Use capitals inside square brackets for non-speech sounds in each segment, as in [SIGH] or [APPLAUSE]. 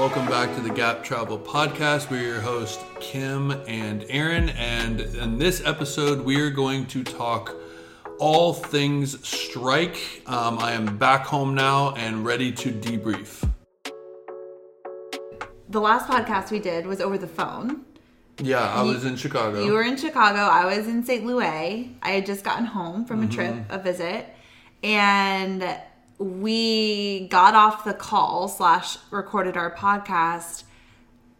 welcome back to the Gap Travel Podcast. We're your host, Kim and Aaron, and in this episode, we are going to talk all things strike. Um, I am back home now and ready to debrief. The last podcast we did was over the phone. Yeah, I You- was in Chicago. You were in Chicago. I was in St. Louis. I had just gotten home from a trip, a visit, and we got off the call slash recorded our podcast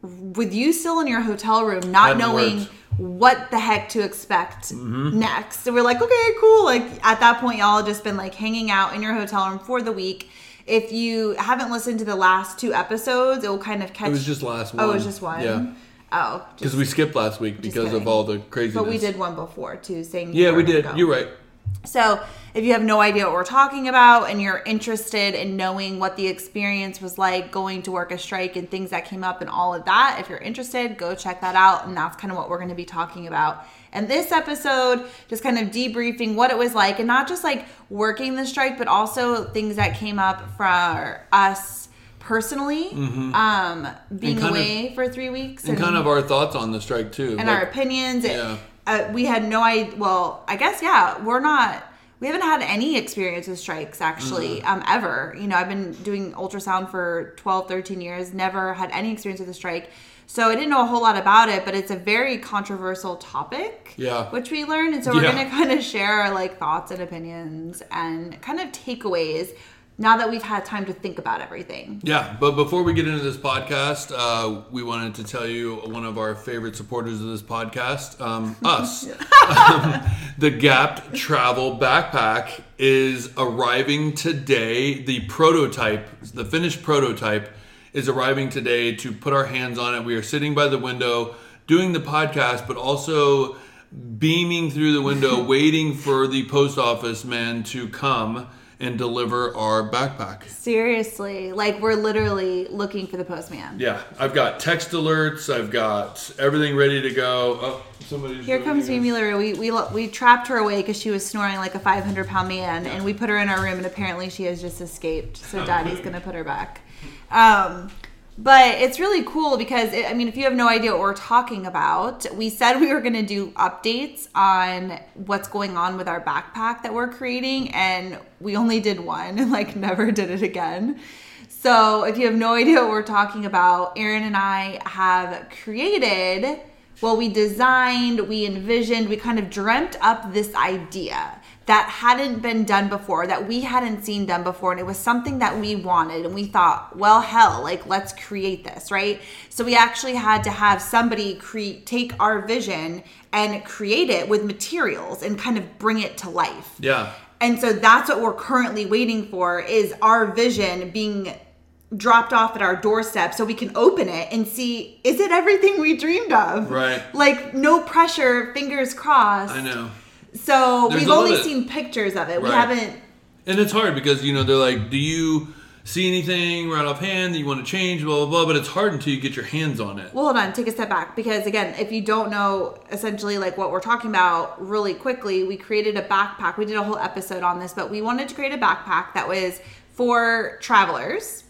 with you still in your hotel room, not Hadn't knowing worked. what the heck to expect mm-hmm. next. So we're like, okay, cool. Like at that point, y'all just been like hanging out in your hotel room for the week. If you haven't listened to the last two episodes, it will kind of catch. it was just last one. Oh, it was just one. Yeah. Oh, Because we skipped last week because of all the craziness. but we did one before too, saying Yeah, we did. You're right. So if you have no idea what we're talking about and you're interested in knowing what the experience was like going to work a strike and things that came up and all of that, if you're interested, go check that out. And that's kind of what we're going to be talking about. And this episode, just kind of debriefing what it was like and not just like working the strike, but also things that came up for us personally, um, being kind of- away for three weeks And kind of our thoughts on the strike, too. and Like, our opinions. Yeah. Uh, we had no idea. Well, I guess yeah, we're not. We haven't had any experience with strikes actually, Mm-hmm. um, ever. You know, I've been doing ultrasound for 12, 13 years. Never had any experience with a strike. So I didn't know a whole lot about it, but it's a very controversial topic. Yeah. Which we learned, and so we're Yeah. gonna kind of share our like thoughts and opinions and kind of takeaways now that we've had time to think about everything. Yeah, but before we get into this podcast, uh, we wanted to tell you one of our favorite supporters of this podcast, um, [LAUGHS] us. Um, the Gap Travel Backpack is arriving today. The prototype, the finished prototype, is arriving today to put our hands on it. We are sitting by the window doing the podcast, but also beaming through the window, [LAUGHS] waiting for the post office man to come and deliver our backpack. Seriously, like we're literally looking for the postman. Yeah, I've got text alerts. I've got everything ready to go. Oh, somebody's Here comes. Mimi Larue. We, we we trapped her away because she was snoring like a 500 pound man, and we put her in our room, and apparently she has just escaped. So [LAUGHS] Daddy's gonna put her back. Um, but it's really cool because it, I mean, if you have no idea what we're talking about, we said we were gonna do updates on what's going on with our backpack that we're creating, and we only did one, and [LAUGHS] like never did it again. So if you have no idea what we're talking about, Aaron and I have created well, we designed, we envisioned, we kind of dreamt up this idea that hadn't been done before, that we hadn't seen done before. And it was something that we wanted. And we thought, well, hell, like, let's create this, right? So we actually had to have somebody create, take our vision and create it with materials and kind of bring it to life. Yeah, And so that's what we're currently waiting for is our vision being dropped off at our doorstep so we can open it and see is it everything we dreamed of? Right. Like no pressure, fingers crossed. I know. So There's we've only seen pictures of it. We haven't And it's hard because you know they're like, "Do you see anything right offhand that you want to change?" Blah blah blah. But it's hard until you get your hands on it. Well, hold on, take a step back because again, if you don't know essentially like what we're talking about really quickly, we created a backpack. We did a whole episode on this, but we wanted to create a backpack that was for travelers.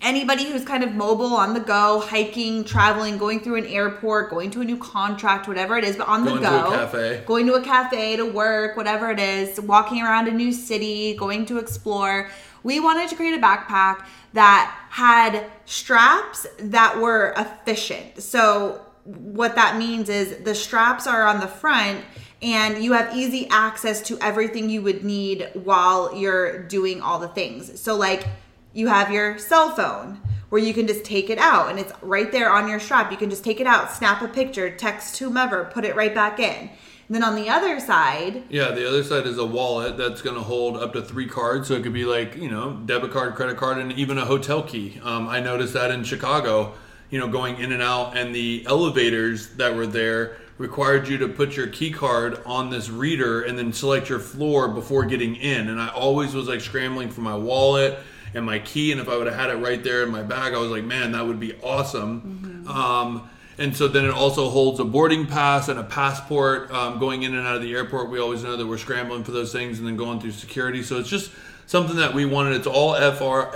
Anybody who's kind of mobile on the go, hiking, traveling, going through an airport, going to a new contract, whatever it is, but on the Going to go, going to a cafe to work, whatever it is, walking around a new city, going to explore. We wanted to create a backpack that had straps that were efficient. So, what that means is the straps are on the front and you have easy access to everything you would need while you're doing all the things. So, like, you have your cell phone where you can just take it out and it's right there on your strap. You can just take it out, snap a picture, text whomever, put it right back in. And then on the other side, Yeah, the other side is a wallet that's going to hold up to three cards. So it could be like, you know, debit card, credit card, and even a hotel key. Um, I noticed that in Chicago, you know, going in and out, and the elevators that were there required you to put your key card on this reader and then select your floor before getting in. And I always was like scrambling for my wallet and my key. And if I would have had it right there in my bag, I was like, man, that would be awesome. Um, and so then it also holds a boarding pass and a passport um, going in and out of the airport. We always know that we're scrambling for those things and then going through security. So it's just something that we wanted. It's all FR,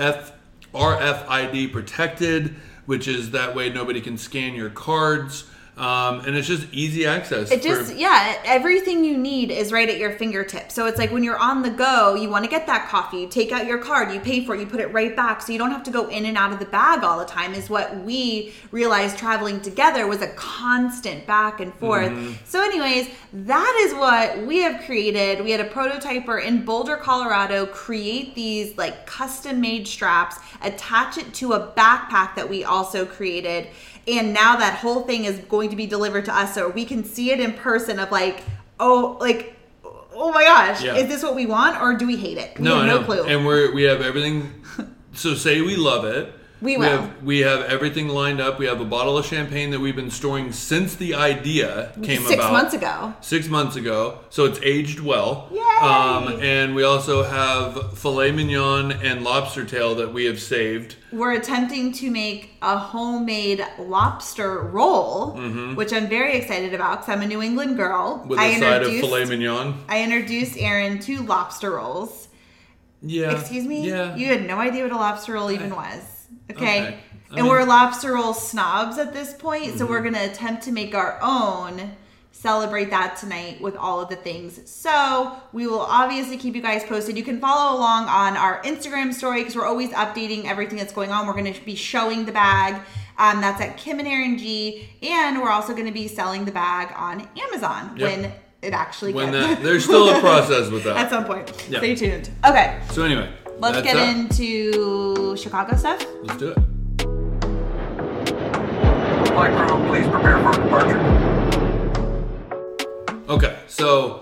RFID protected, which is that way nobody can scan your cards. Um, and it's just easy access. It just for- yeah, everything you need is right at your fingertips. So it's like when you're on the go, you want to get that coffee, you take out your card, you pay for it, you put it right back, so you don't have to go in and out of the bag all the time. Is what we realized traveling together was a constant back and forth. So, anyways, that is what we have created. We had a prototyper in Boulder, Colorado, create these like custom made straps, attach it to a backpack that we also created and now that whole thing is going to be delivered to us so we can see it in person of like oh like oh my gosh Yeah. is this what we want or do we hate it we no, have no clue And we're we have everything. [LAUGHS] So say we love it. We will. have we have everything lined up. We have a bottle of champagne that we've been storing since the idea came six about. months ago Six months ago, so it's aged well. Yay! Um, and we also have filet mignon and lobster tail that we have saved. we're attempting to make a homemade lobster roll which i'm very excited about because i'm a new england girl Mm-hmm. with I a side of filet mignon. I introduced Aaron to lobster rolls. Yeah. Excuse me? Yeah. You had no idea what a lobster roll even was. Okay. Okay. And mean- Mm-hmm. we're lobster roll snobs at this point, so we're going to attempt to make our own. Celebrate that tonight with all of the things. So, we will obviously keep you guys posted. You can follow along on our Instagram story because we're always updating everything that's going on. We're going to be showing the bag. Um, that's at Kim and Aaron G. And we're also going to be selling the bag on Amazon Yep. when it actually when gets that [LAUGHS] there's still a process with that. at some point. Yeah. Stay tuned. Okay. So anyway, Let's that's get that. into Chicago stuff. Let's do it. Flight crew, please prepare for departure. Okay, so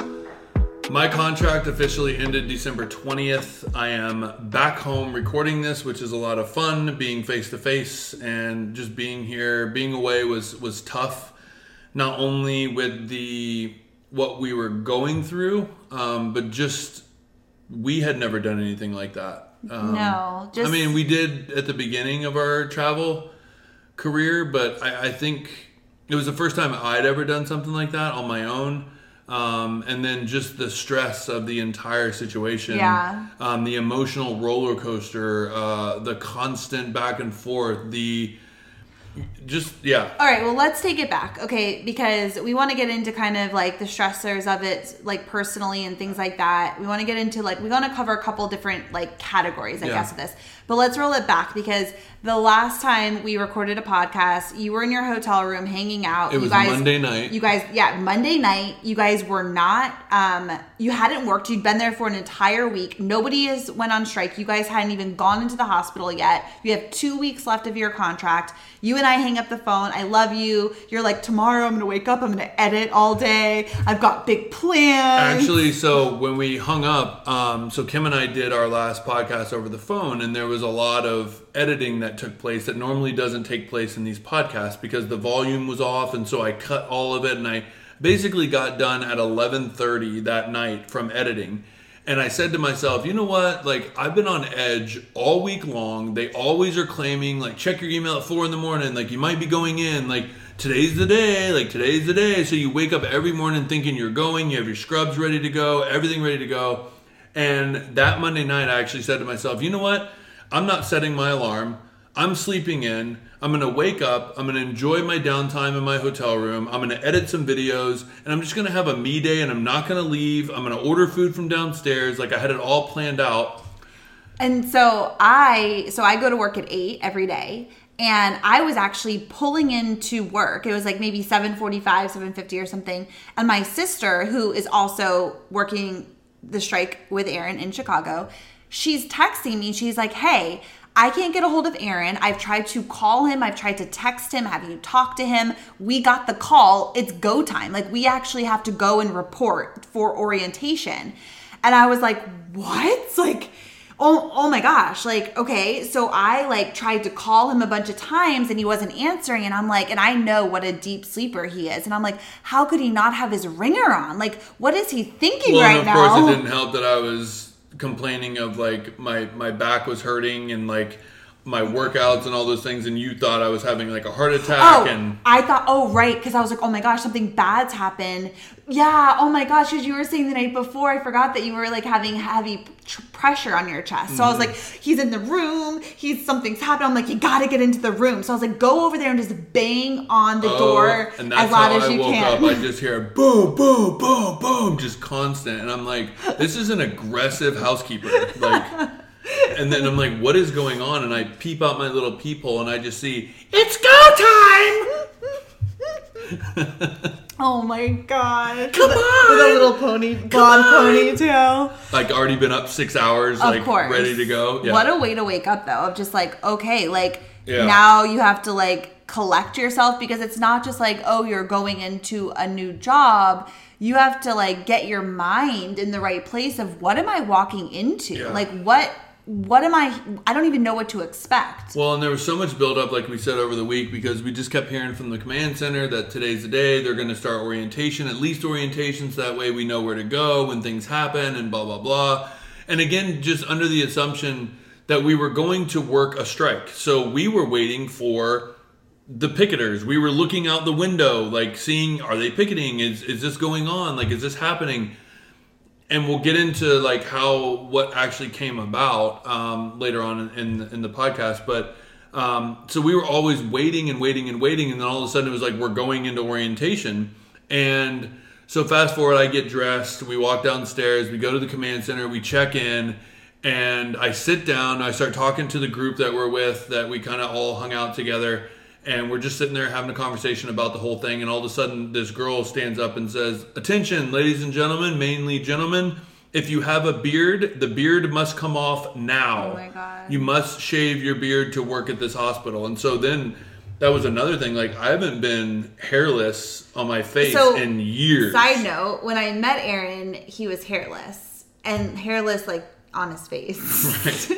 my contract officially ended December 20th. I am back home recording this, which is a lot of fun, being face to face and just being here. Being away was was tough, not only with the what we were going through, um, but just we had never done anything like that. Um, no, just I mean, we did at the beginning of our travel career, but I, I think it was the first time I'd ever done something like that on my own. Um, and then just the stress of the entire situation, Yeah. um, the emotional roller coaster, uh, the constant back and forth, the just yeah, All right, well, let's take it back, okay? Because we want to get into kind of like the stressors of it, like personally and things like that. We want to get into like we want to cover a couple different like categories, I Yeah. guess, of this. But let's roll it back because the last time we recorded a podcast, you were in your hotel room hanging out. It you was guys, Monday night. You guys, yeah, Monday night. You guys were not. um You hadn't worked. You'd been there for an entire week. Nobody has went on strike. You guys hadn't even gone into the hospital yet. You have two weeks left of your contract. You and I hang up the phone. I love you. You're like, tomorrow I'm gonna wake up. I'm gonna edit all day. I've got big plans. Actually, so when we hung up, um, so Kim and I did our last podcast over the phone, and there was a lot of editing that took place that normally doesn't take place in these podcasts because the volume was off, and so I cut all of it, and I basically got done at 11:30 that night from editing. And I said to myself, you know what? Like, I've been on edge all week long. They always are claiming, like, check your email at four in the morning. Like, you might be going in. Like, today's the day. Like, today's the day. So you wake up every morning thinking you're going. You have your scrubs ready to go, everything ready to go. And that Monday night, I actually said to myself, you know what? I'm not setting my alarm. I'm sleeping in. I'm going to wake up. I'm going to enjoy my downtime in my hotel room. I'm going to edit some videos and I'm just going to have a me day and I'm not going to leave. I'm going to order food from downstairs. Like I had it all planned out. And so I so I go to work at 8 every day and I was actually pulling into work. It was like maybe 7:45, 7:50 or something. And my sister who is also working the strike with Aaron in Chicago, she's texting me. She's like, "Hey, I can't get a hold of Aaron. I've tried to call him. I've tried to text him. Have you talked to him? We got the call. It's go time. Like we actually have to go and report for orientation." And I was like, "What?" [LAUGHS] Like oh oh my gosh like okay so i like tried to call him a bunch of times and he wasn't answering and i'm like and i know what a deep sleeper he is and i'm like how could he not have his ringer on like what is he thinking Well, right and of now course, it didn't help that I was complaining of like my my back was hurting and like my workouts and all those things, and you thought I was having like a heart attack Oh, and I thought, oh, right, because I was like, oh my gosh, something bad's happened. Yeah, oh my gosh, because you were saying the night before, I forgot that you were like having heavy tr- pressure on your chest. So I was Mm-hmm. like, he's in the room, he's something's happened. I'm like, you gotta get into the room. So I was like, go over there and just bang on the Oh, door and that's as loud how as I you woke can. up. I just hear boom, boom, boom, boom, just constant, and I'm like, this is an aggressive housekeeper, like. And then I'm like, what is going on? And I peep out my little peephole, and I just see it's go time. [LAUGHS] oh my god! Come with, a- on! With a little pony, blonde ponytail. Like already been up six hours, Of like course. ready to go. Yeah. What a way to wake up though, of just like, okay, like Yeah. now you have to like collect yourself because it's not just like, oh, you're going into a new job. You have to like get your mind in the right place of what am I walking into? Yeah. Like what what am I I don't even know what to expect. Well, and there was so much buildup, like we said over the week, because we just kept hearing from the command center that today's the day. They're going to start orientation, at least orientations. That way we know where to go when things happen and blah, blah, blah. And again, just under the assumption that we were going to work a strike. So we were waiting for the picketers. We were looking out the window, like seeing, are they picketing? Is, is this going on? Like, is this happening? And we'll get into like how what actually came about um, later on in, in the podcast. But um, so we were always waiting and waiting and waiting, and then all of a sudden it was like we're going into orientation, and so fast forward, I get dressed, we walk downstairs, we go to the command center, we check in. And I sit down, I start talking to the group that we're with, that we kind of all hung out together and we're just sitting there having a conversation about the whole thing and all of a sudden this girl stands up and says attention ladies and gentlemen mainly gentlemen if you have a beard the beard must come off now Oh my God. you must shave your beard to work at this hospital and so then that was another thing like i haven't been hairless on my face So, in years Side note, when I met Aaron, he was hairless. And hairless like on his face. [LAUGHS]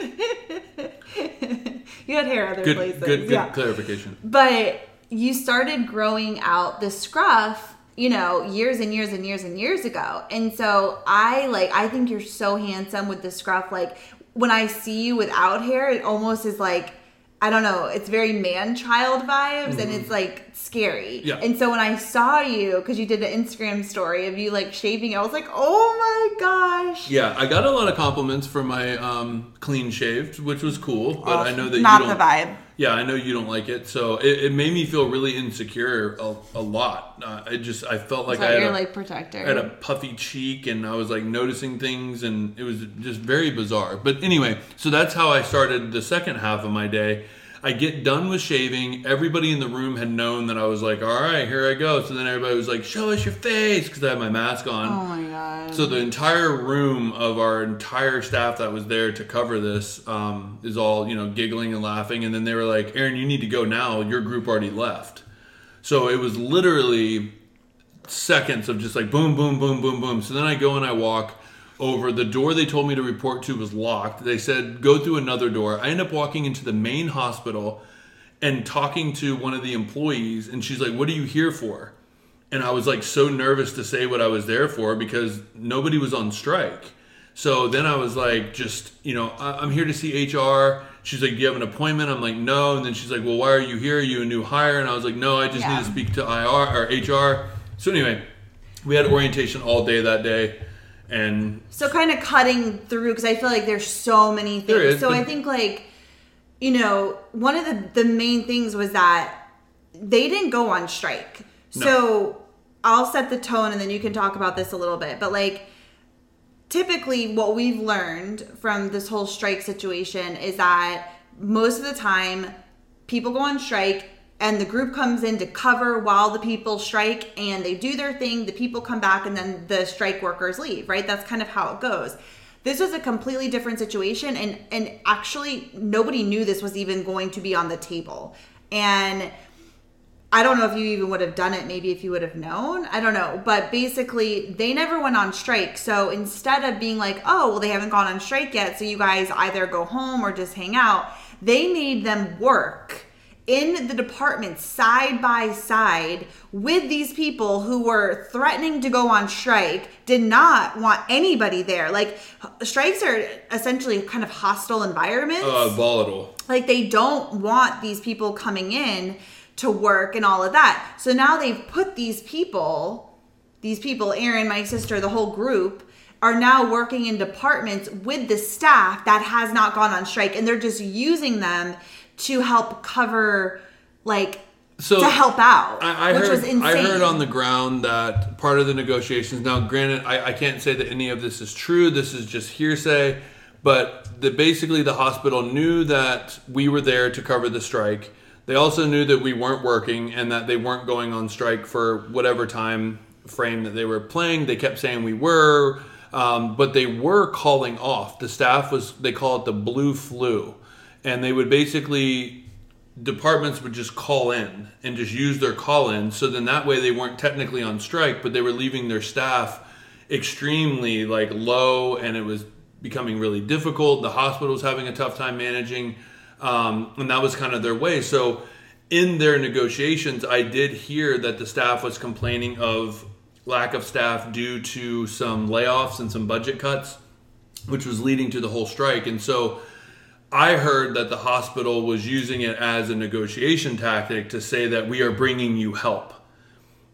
[LAUGHS] [LAUGHS] you had hair other good places. good good yeah. clarification But you started growing out the scruff, you know, years and years and years and years ago. And so I like I think you're so handsome with the scruff. Like when I see you without hair, it almost is like I don't know, it's very man child vibes and it's like scary. Mm-hmm. Yeah. And so when I saw you, because you did an Instagram story of you like shaving, I was like, oh my gosh. yeah i got a lot of compliments for my um, clean shaved which was cool but i know that not you the don't vibe. Yeah, I know you don't like it, so it, it made me feel really insecure a, a lot. Uh, I just I felt like I had you're a, like protector. I had a puffy cheek, and I was like noticing things, and it was just very bizarre. But anyway, so that's how I started the second half of my day. I get done with shaving. Everybody in the room had known that I was like, "All right, here I go." So then everybody was like, "Show us your face," because I had my mask on. oh my god. So the entire room of our entire staff that was there to cover this um, is all you know giggling and laughing, and then they were like, "Aaron, you need to go now. Your group already left." So it was literally seconds of just like boom, boom, boom, boom, boom. So then I go and I walk over. The door they told me to report to was locked. They said go through another door. I end up walking into the main hospital and talking to one of the employees, and she's like, "What are you here for?" and I was like so nervous to say what I was there for because nobody was on strike. So then I was like, just you know, I'm here to see HR. She's like, do you have an appointment? I'm like, no. And then she's like, well, why are you here? Are you a new hire? And I was like, no, I just Yeah. need to speak to IR or HR. So anyway, we had orientation all day that day, and So kind of cutting through because I feel like there's so many things. Is, so I think like you know one of the the main things was that they didn't go on strike. No. So I'll set the tone and then you can talk about this a little bit. But like typically what we've learned from this whole strike situation is that most of the time people go on strike and the group comes in to cover while the people strike and they do their thing the people come back and then the strike workers leave right that's kind of how it goes this was a completely different situation and and actually nobody knew this was even going to be on the table and I don't know if you even would have done it, maybe if you would have known. I don't know. But basically, they never went on strike. So instead of being like, oh, well, they haven't gone on strike yet, so you guys either go home or just hang out, they made them work in the department side by side with these people who were threatening to go on strike, did not want anybody there. Like, strikes are essentially kind of hostile environments. Uh, volatile. like, they don't want these people coming in to work and all of that. So now they've put these people, these people, Aaron, my sister, the whole group, are now working in departments with the staff that has not gone on strike and they're just using them to help cover like So to help out I, I which heard, was insane I heard on the ground that part of the negotiations. Now, granted, I, I can't say that any of this is true. This is just hearsay. But the, basically, the hospital knew that we were there to cover the strike. They also knew that we weren't working and that they weren't going on strike for whatever time frame that they were playing. They kept saying we were, um, but they were calling off. The staff was they call it the blue flu, and they would basically departments would just call in and just use their call in so then that way they weren't technically on strike but they were leaving their staff extremely like low and it was becoming really difficult. The hospital was having a tough time managing um, and that was kind of their way. So in their negotiations i did hear that the staff was complaining of lack of staff due to some layoffs and some budget cuts which was leading to the whole strike. And so I heard that the hospital was using it as a negotiation tactic to say that we are bringing you help.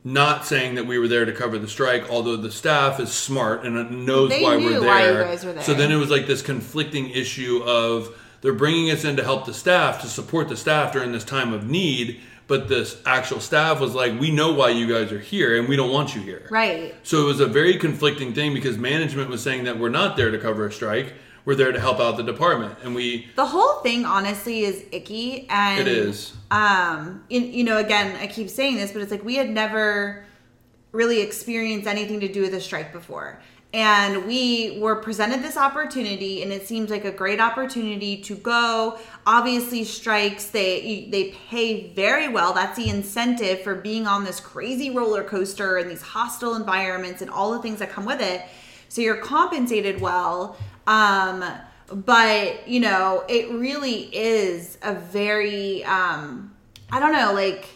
Not saying that we were there to cover the strike, although the staff is smart and knows They why we're there. why you guys were there. So then it was like this conflicting issue of they're bringing us in to help the staff, to support the staff during this time of need, but this actual staff was like, we know why you guys are here and we don't want you here. right So it was a very conflicting thing because management was saying that we're not there to cover a strike. We're there to help out the department. And we, the whole thing honestly is icky and it is. um in, you know again i keep saying this but it's like we had never really experienced anything to do with a strike before and we were presented this opportunity and it seems like a great opportunity to go obviously strikes they they pay very well that's the incentive for being on this crazy roller coaster and these hostile environments and all the things that come with it so you're compensated well um but you know it really is a very um i don't know like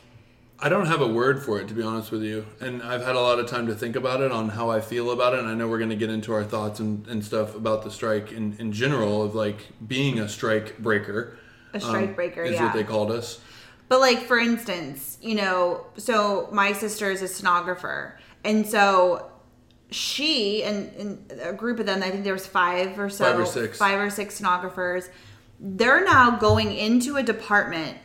I don't have a word for it, to be honest with you. And I've had a lot of time to think about it on how I feel about it. And I know we're going to get into our thoughts and, and stuff about the strike in, in general of like being a strike breaker. a strike breaker is yeah what they called us. But like for instance, you know, so my sister is a sonographer, and so she and, and a group of them, I think there was five or so, Five or six. five or six sonographers. They're now going into a department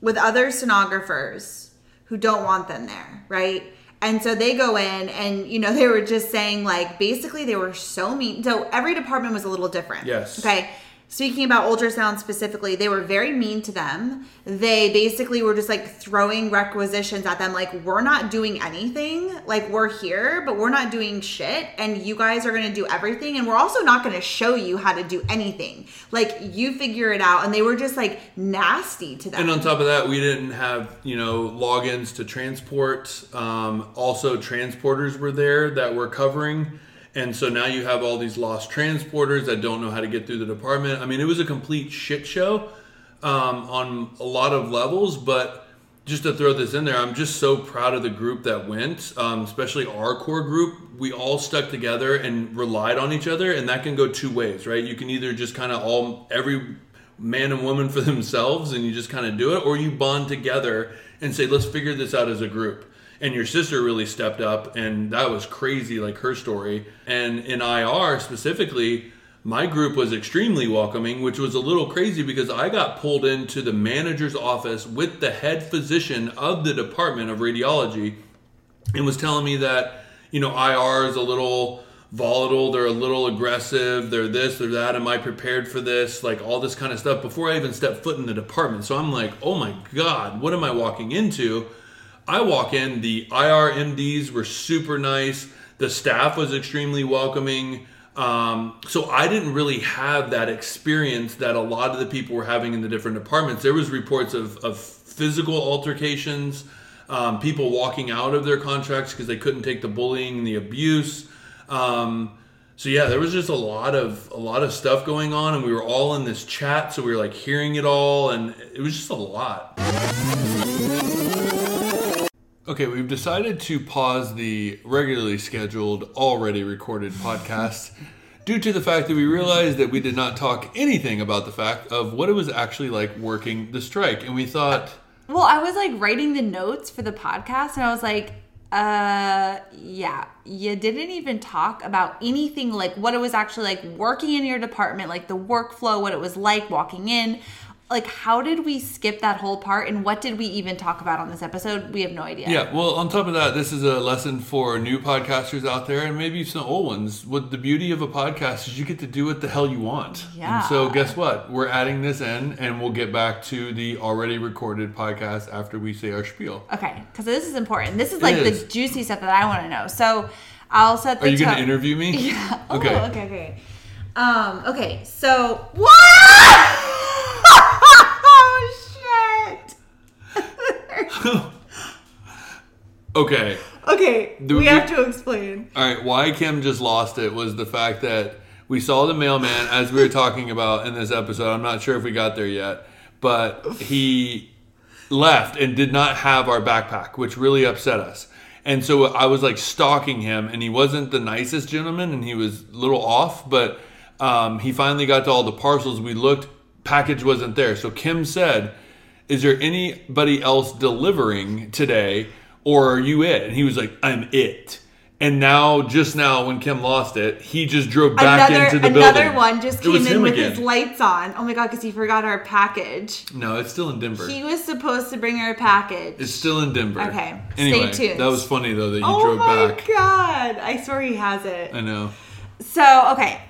with other sonographers who don't want them there, right? And so they go in and you know they were just saying like basically they were so mean. So every department was a little different. Yes. Okay. Speaking about ultrasound specifically, they were very mean to them. They basically were just like throwing requisitions at them, like, we're not doing anything. Like, we're here, but we're not doing shit. And you guys are going to do everything. And we're also not going to show you how to do anything. Like, you figure it out. And they were just like nasty to them. And on top of that, we didn't have, you know, logins to transport. Um, also, transporters were there that were covering. And so now you have all these lost transporters that don't know how to get through the department. I mean, it was a complete shit show um, on a lot of levels. But just to throw this in there, I'm just so proud of the group that went, um, especially our core group. We all stuck together and relied on each other. And that can go two ways, right? You can either just kind of all, every man and woman [LAUGHS] for themselves and you just kind of do it, or you bond together and say, let's figure this out as a group. And your sister really stepped up, and that was crazy, like her story. And in IR specifically, my group was extremely welcoming, which was a little crazy because I got pulled into the manager's office with the head physician of the Department of Radiology and was telling me that, you know, IR is a little volatile, they're a little aggressive, they're this, they're that, am I prepared for this? Like all this kind of stuff before I even step foot in the department. So I'm like, oh my God, what am I walking into? I walk in, the IRMDs were super nice, the staff was extremely welcoming. Um, so I didn't really have that experience that a lot of the people were having in the different departments. There was reports of, of physical altercations, um, people walking out of their contracts because they couldn't take the bullying and the abuse. Um, So yeah, there was just a lot of a lot of stuff going on, and we were all in this chat, so we were like hearing it all, and it was just a lot. Okay, we've decided to pause the regularly scheduled, already recorded podcast [LAUGHS] due to the fact that we realized that we did not talk anything about the fact of what it was actually like working the strike. And we thought, Well, I was like writing the notes for the podcast and I was like, uh, yeah, you didn't even talk about anything like what it was actually like working in your department, like the workflow, what it was like walking in. Like, how did we skip that whole part and what did we even talk about on this episode? We have no idea. yeah, well, on top of that, this is a lesson for new podcasters out there and maybe some old ones. What the beauty of a podcast is you get to do what the hell you want. Yeah. And so, guess what? We're adding this in and we'll get back to the already recorded podcast after we say our spiel. Okay, because this is important. This is like It the juicy stuff that I want to know. So I'll set the Are you gonna interview me? [LAUGHS] Yeah. Oh, Okay. okay. Okay. Um. Okay. So what? [LAUGHS] Okay. okay. We we- have to explain. All right, why Kim just lost it was the fact that we saw the mailman as we were talking about in this episode. I'm not sure if we got there yet, but he left and did not have our backpack, which really upset us. And so I was like stalking him, and he wasn't the nicest gentleman, and he was a little off, but um, he finally got to all the parcels. We looked, package wasn't there. So Kim said, Is there anybody else delivering today, or are you it? And he was like, I'm it. And now, just now, when Kim lost it, he just drove back another into the building. another one just It came in with again. his lights on. Oh my god, because he forgot our package. No, it's still in Denver. He was supposed to bring our package. It's still in Denver. Okay, stay Anyway, tuned. that was funny though that you oh drove back. Oh my god! I swear he has it. I know. So okay,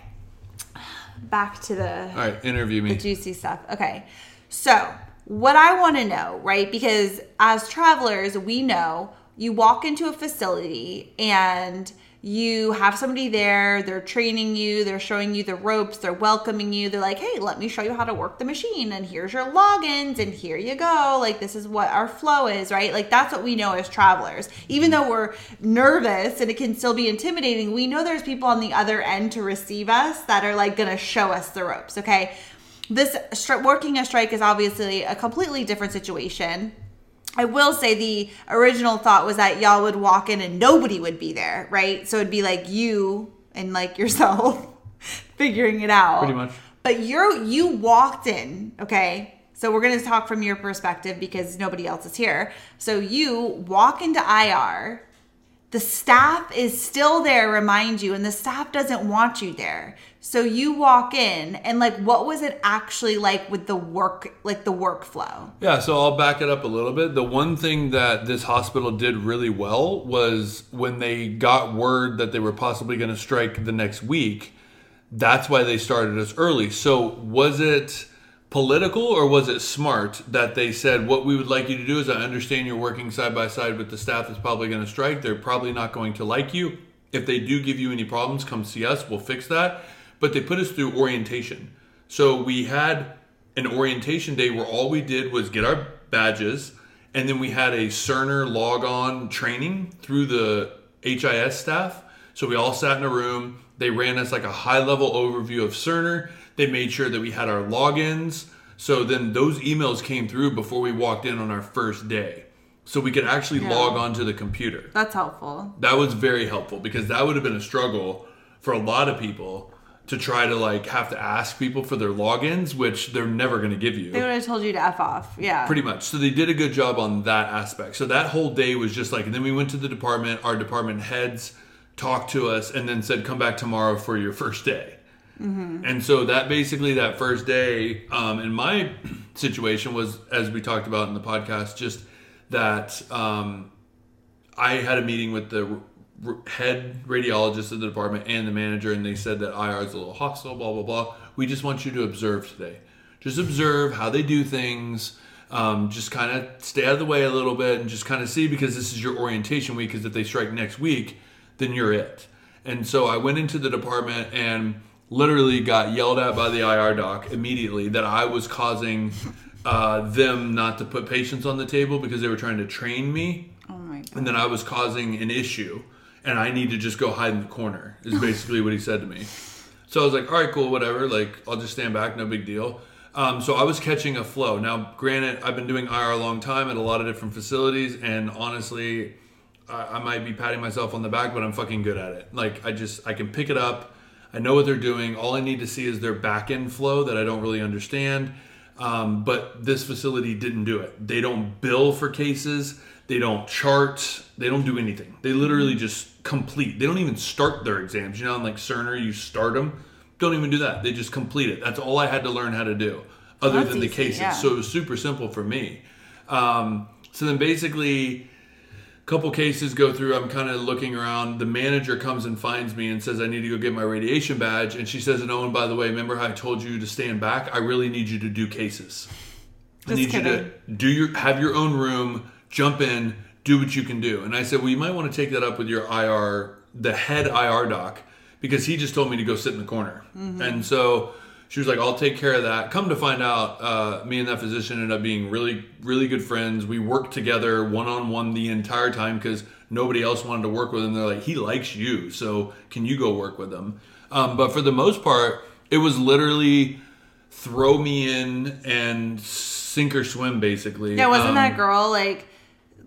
back to the All right, interview the me. juicy stuff. Okay. So, what I want to know, right? Because as travelers, we know you walk into a facility and you have somebody there, they're training you, they're showing you the ropes, they're welcoming you. They're like, "Hey, let me show you how to work the machine and here's your logins and here you go." Like this is what our flow is, right? Like that's what we know as travelers. Even though we're nervous and it can still be intimidating, we know there's people on the other end to receive us that are like to show us the ropes, okay? This working a strike is obviously a completely different situation. I will say the original thought was that y'all would walk in and nobody would be there, right? So it'd be like you and like [LAUGHS] yourself figuring it out. Pretty much. But you're you walked in, okay? So we're going to talk from your perspective because nobody else is here. So you walk into IR the staff is still there remind you and the staff doesn't want you there so you walk in and like what was it actually like with the work like the workflow Yeah, so I'll back it up a little bit. The one thing that this hospital did really well was when they got word that they were possibly going to strike the next week, that's why they started us early. So was it political or was it smart that they said what we would like you to do is I understand you're working side by side with the staff that's probably going to strike. They're probably not going to like you. If they do give you any problems, come see us. We'll fix that. But they put us through orientation. So we had an orientation day where all we did was get our badges and then we had a Cerner log on training through the HIS staff. So we all sat in a room. They ran us like a high level overview of Cerner. They made sure that we had our logins. So then those emails came through before we walked in on our first day. So we could actually Yeah. log on to the computer. that's helpful That was very helpful because that would have been a struggle for a lot of people to try to like have to ask people for their logins, which they're never going to give you. they would have told you to f off yeah Pretty much. So they did a good job on that aspect. So that whole day was just like, and then we went to the department. Our department heads talked to us and then said, "Come back tomorrow for your first day." And so that basically that first day, um, in my [CLEARS THROAT] situation was, as we talked about in the podcast, just that um, I had a meeting with the r- head radiologist of the department and the manager, and they said that IR is a little hostile, blah, blah, blah. We just want you to observe today. Just observe how they do things. Um, just kind of stay out of the way a little bit and just kind of see because this is your orientation week. Because if they strike next week, then you're it. And so I went into the department and literally got yelled at by the IR doc immediately that I was causing uh, them not to put patients on the table because they were trying to train me oh my god and then I was causing an issue. and I need to just go hide in the corner. Is [LAUGHS] basically what he said to me. So I was like, all right, cool, whatever. Like, I'll just stand back, no big deal. Um, so I was catching a flow. Now, granted, I've been doing IR a long time at a lot of different facilities, and honestly, I, I might be patting myself on the back, but I'm fucking good at it. Like, I just I can pick it up. I know what they're doing. All I need to see is their back end flow that I don't really understand. Um, but this facility didn't do it. They don't bill for cases. They don't chart. They don't do anything. They literally just complete. They don't even start their exams. You know, in like Cerner, you start them. Don't even do that. They just complete it. That's all I had to learn how to do, other That's than the easy, cases. yeah. So it was super simple for me. Um, so then basically, couple cases go through i'm kind of looking around. The manager comes and finds me and says i need to go get my radiation badge. And she says and oh and by the way remember how i told you to stand back? I really need you to do cases. I Just need you to do your have your own room jump in do what you can do. And i said well you might want to take that up with your ir the head ir doc because he just told me to go sit in the corner. Mm-hmm. And so she was like, I'll take care of that. Come to find out, uh, me and that physician ended up being really, really good friends. We worked together one on one the entire time because nobody else wanted to work with him. They're like, he likes you, so can you go work with him? Um, but for the most part, it was literally throw me in and sink or swim, basically. Yeah, wasn't Um, that girl like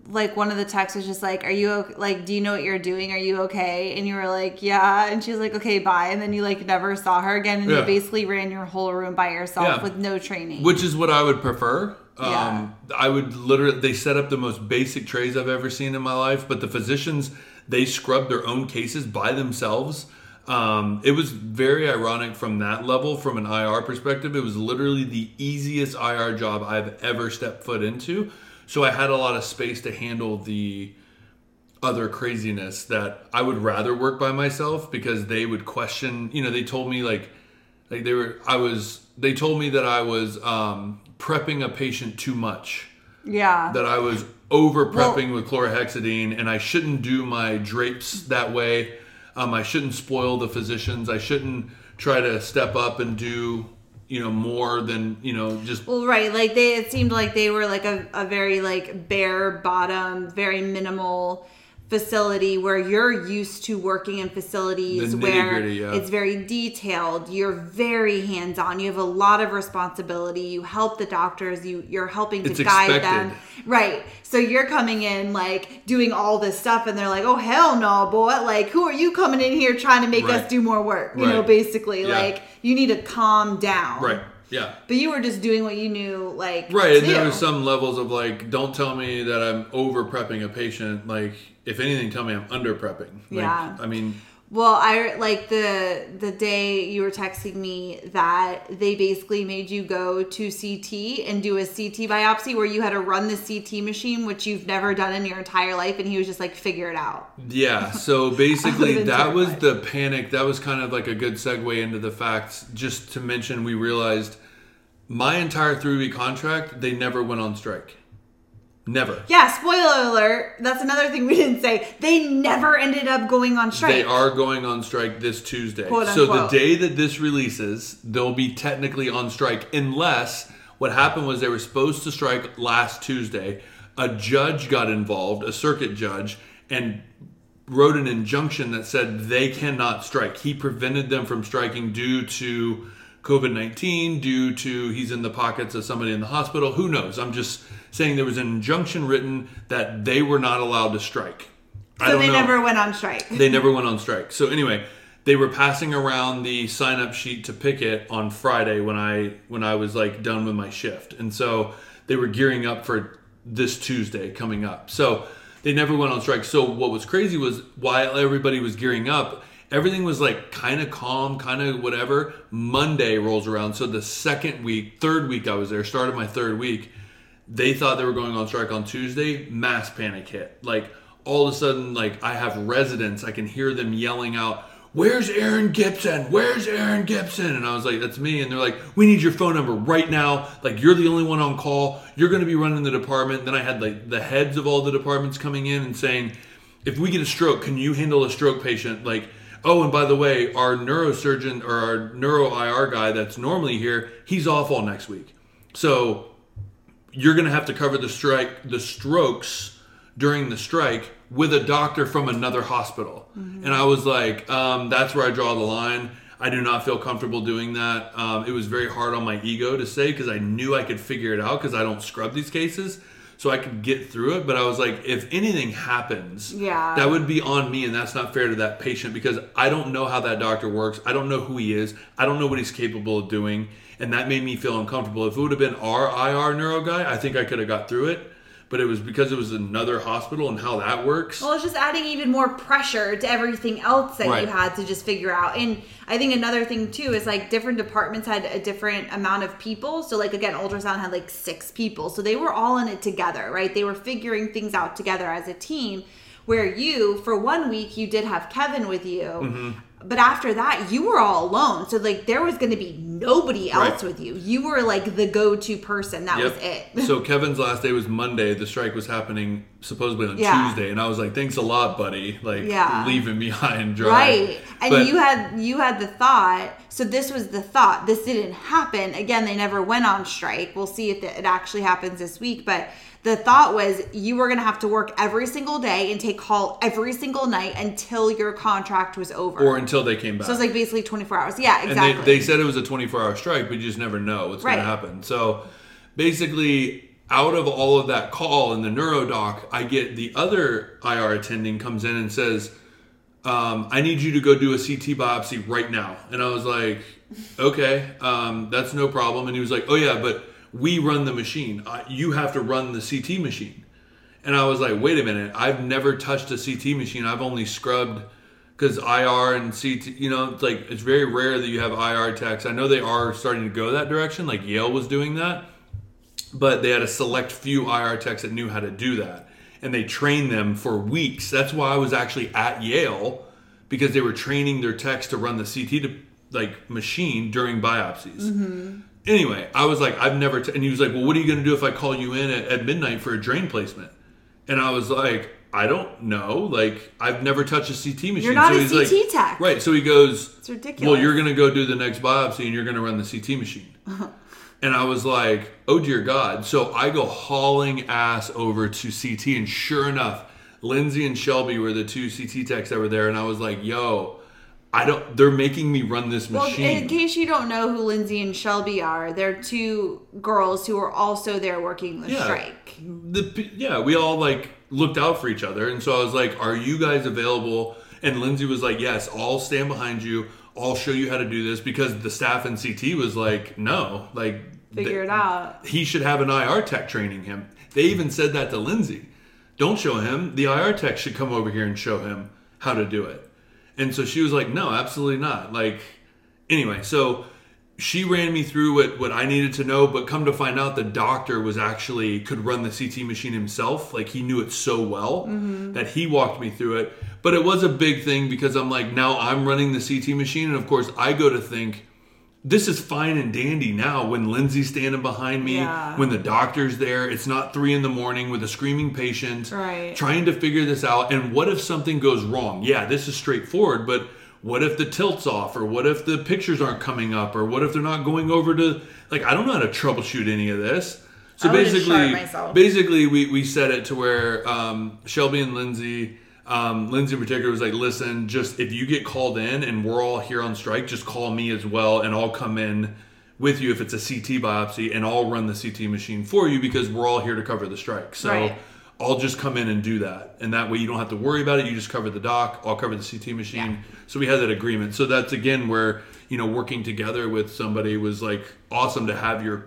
like one of the texts was just like, "Are you okay? like? Do you know what you're doing? Are you okay?" And you were like, "Yeah," and she was like, "Okay, bye." And then you like never saw her again, and Yeah. you basically ran your whole room by yourself Yeah. with no training. Which is what I would prefer. Yeah. Um, I would literally, they set up the most basic trays I've ever seen in my life, but the physicians, they scrub their own cases by themselves. Um, it was very ironic from that level, from an IR perspective. It was literally the easiest IR job I've ever stepped foot into. So I had a lot of space to handle the other craziness that I would rather work by myself because they would question, you know, they told me like like they were I was they told me that I was um prepping a patient too much. yeah, That I was over prepping with chlorhexidine and I shouldn't do my drapes that way. Um I shouldn't spoil the physicians. I shouldn't try to step up and do, you know, more than, you know, just Well, right. Like they, it seemed like they were like a, a very like bare bottom, very minimal facility where you're used to working in facilities where yeah. it's very detailed. You're very hands on. You have a lot of responsibility. You help the doctors. You you're helping to It's guide expected. them. Right. So you're coming in like doing all this stuff, and they're like, "Oh hell no, boy! Like who are you coming in here trying to make Right. us do more work? You know, basically, Yeah. like you need to calm down. right. Yeah. But you were just doing what you knew, like Right, and there was some levels of like, don't tell me that I'm over prepping a patient. Like, if anything, tell me I'm under prepping. Like, Yeah. I mean, Well, I like the the day you were texting me that they basically made you go to CT and do a CT biopsy where you had to run the CT machine, which you've never done in your entire life, and he was just like, figure it out. yeah. So [LAUGHS] basically, that was the panic. That was kind of like a good segue into the facts. Just to mention, we realized my entire three week contract, they never went on strike. Never. Yeah, spoiler alert. That's another thing we didn't say. They never ended up going on strike. They are going on strike this Tuesday. Quote, so the day that this releases, they'll be technically on strike unless what happened was they were supposed to strike last Tuesday. A judge got involved, a circuit judge, and wrote an injunction that said they cannot strike. He prevented them from striking due to COVID 19, due to he's in the pockets of somebody in the hospital. Who knows? I'm just saying there was an injunction written that they were not allowed to strike. I so they know. never went on strike. They never went on strike. So anyway, they were passing around the sign up sheet to picket on Friday when I when I was like done with my shift. And so they were gearing up for this Tuesday coming up. So they never went on strike. So what was crazy was while everybody was gearing up, everything was like kind of calm, kind of whatever. Monday rolls around. So the second week, third week I was there, started my third week they thought they were going on strike on Tuesday. Mass panic hit. Like all of a sudden, like I have residents, I can hear them yelling out, "Where's Aaron Gibson? Where's Aaron Gibson?" And I was like, "That's me." And they're like, "We need your phone number right now. Like you're the only one on call. You're going to be running the department." Then I had like the heads of all the departments coming in and saying, "If we get a stroke, can you handle a stroke patient?" Like. Oh, and by the way, our neurosurgeon or our neuro IR guy that's normally here, he's off all next week. So you're going to have to cover the strike, the strokes during the strike with a doctor from another hospital. And I was like, um, that's where I draw the line. I do not feel comfortable doing that. Um, it was very hard on my ego to say because I knew I could figure it out because I don't scrub these cases. So I could get through it. But I was like, if anything happens, Yeah. that would be on me. And that's not fair to that patient because I don't know how that doctor works. I don't know who he is. I don't know what he's capable of doing. And that made me feel uncomfortable. If it would have been our IR neuro guy, I think I could have got through it. But it was because it was another hospital and how that works. Well, it's just adding even more pressure to everything else that Right. you had to just figure out. And I think another thing too is like different departments had a different amount of people. So like again, ultrasound had like six people. So they were all in it together, right? They were figuring things out together as a team. Where you, for one week, you did have Kevin with you. Mm-hmm. But after that, you were all alone. So like there was going to be nobody else Right. with you. You were like the go-to person. That was it. so [LAUGHS] Kevin's last day was Monday. The strike was happening supposedly on Yeah. Tuesday, and I was like, "Thanks a lot, buddy." Like Yeah. leaving me [LAUGHS] high and dry. Right. And But- you had you had the thought. So this was the thought. This didn't happen. Again, they never went on strike. We'll see if it actually happens this week, but the thought was you were going to have to work every single day and take call every single night until your contract was over. or until they came back. so it's like basically 24 hours. Yeah, and exactly. they, they said it was a 24 hour strike, but you just never know what's going to happen. So basically, out of all of that call in the neuro doc, I get the other IR attending comes in and says, um, I need you to go do a CT biopsy right now. And I was like, okay, um, that's no problem. And he was like, oh, yeah, but we run the machine. Uh, you have to run the CT machine. And I was like, wait a minute, I've never touched a CT machine. I've only scrubbed because IR and CT, you know, it's like it's very rare that you have IR techs. I know they are starting to go that direction, like Yale was doing that, but they had a select few IR techs that knew how to do that. And they trained them for weeks. That's why I was actually at Yale because they were training their techs to run the CT to, like machine during biopsies. Anyway, I was like, I've never, t-, and he was like, well, what are you going to do if I call you in at, at midnight for a drain placement? And I was like, I don't know. Like, I've never touched a CT machine. You're not a he's CT like, tech. Right. So he goes, It's ridiculous. Well, you're going to go do the next biopsy and you're going to run the CT machine. [LAUGHS] And I was like, oh dear God. So I go hauling ass over to CT, and sure enough, Lindsay and Shelby were the two CT techs that were there. And I was like, yo, I don't, they're making me run this machine. well, in case you don't know who Lindsay and Shelby are, they're two girls who are also there working the yeah. strike. The, yeah, we all like looked out for each other. And so I was like, are you guys available? And Lindsay was like, yes, I'll stand behind you. I'll show you how to do this because the staff in CT was like, no, like, Figure it out. he should have an IR tech training him. They even said that to Lindsay. Don't show him. The IR tech should come over here and show him how to do it. And so she was like, no, absolutely not. Like, anyway, so she ran me through what, what I needed to know, but come to find out the doctor was actually could run the CT machine himself. Like he knew it so well mm-hmm. that he walked me through it. But it was a big thing because I'm like, now I'm running the CT machine. And of course, I go to think, this is fine and dandy now when Lindsay's standing behind me, Yeah. when the doctor's there. It's not three in the morning with a screaming patient Right. trying to figure this out. And what if something goes wrong? Yeah, this is straightforward, but what if the tilt's off, or what if the pictures aren't coming up, or what if they're not going over to like I don't know how to troubleshoot any of this. So basically, basically we, we set it to where um, Shelby and Lindsay, um, Lindsay in particular was like, listen, just if you get called in and we're all here on strike, just call me as well, and I'll come in with you if it's a CT biopsy, and I'll run the CT machine for you because we're all here to cover the strike. So. Right. I'll just come in and do that. And that way you don't have to worry about it. You just cover the doc, I'll cover the CT machine. Yeah. So we had that agreement. So that's again where, you know, working together with somebody was like awesome to have your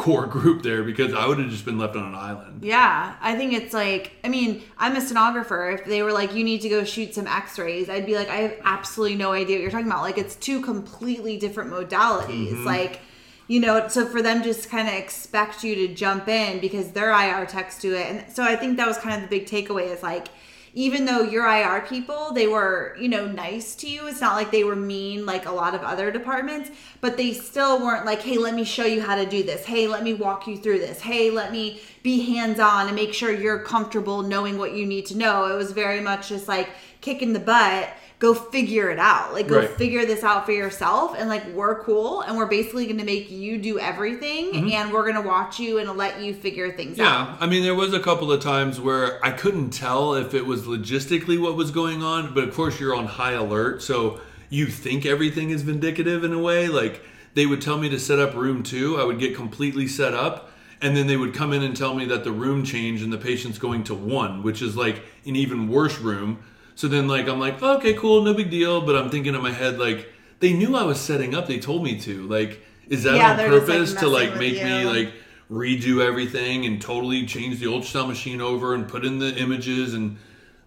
core group there because I would have just been left on an island. Yeah, I think it's like, I mean, I'm a sonographer. If they were like, you need to go shoot some x rays, I'd be like, I have absolutely no idea what you're talking about. Like, it's two completely different modalities. Mm-hmm. Like, you know, so for them just kind of expect you to jump in because their IR techs do it. And so I think that was kind of the big takeaway is like, even though you're IR people, they were, you know, nice to you. It's not like they were mean like a lot of other departments, but they still weren't like, hey, let me show you how to do this. Hey, let me walk you through this. Hey, let me be hands on and make sure you're comfortable knowing what you need to know. It was very much just like, kicking the butt. Go figure it out. Like, go Right. figure this out for yourself. And like, we're cool, and we're basically going to make you do everything, and we're going to watch you and let you figure things out. Mm-hmm. Yeah, I mean, there was a couple of times where I couldn't tell if it was logistically what was going on, but of course you're on high alert, so you think everything is vindicative in a way. Like they would tell me to set up room two, I would get completely set up, and then they would come in and tell me that the room changed and the patient's going to one, which is like an even worse room. So then, like, I'm like, okay, cool, no big deal, but I'm thinking in my head, like, they knew I was setting up. They told me to. Like, is that Yeah, on just, like, purpose to like make me like redo everything and totally change the ultrasound machine over and put in the images and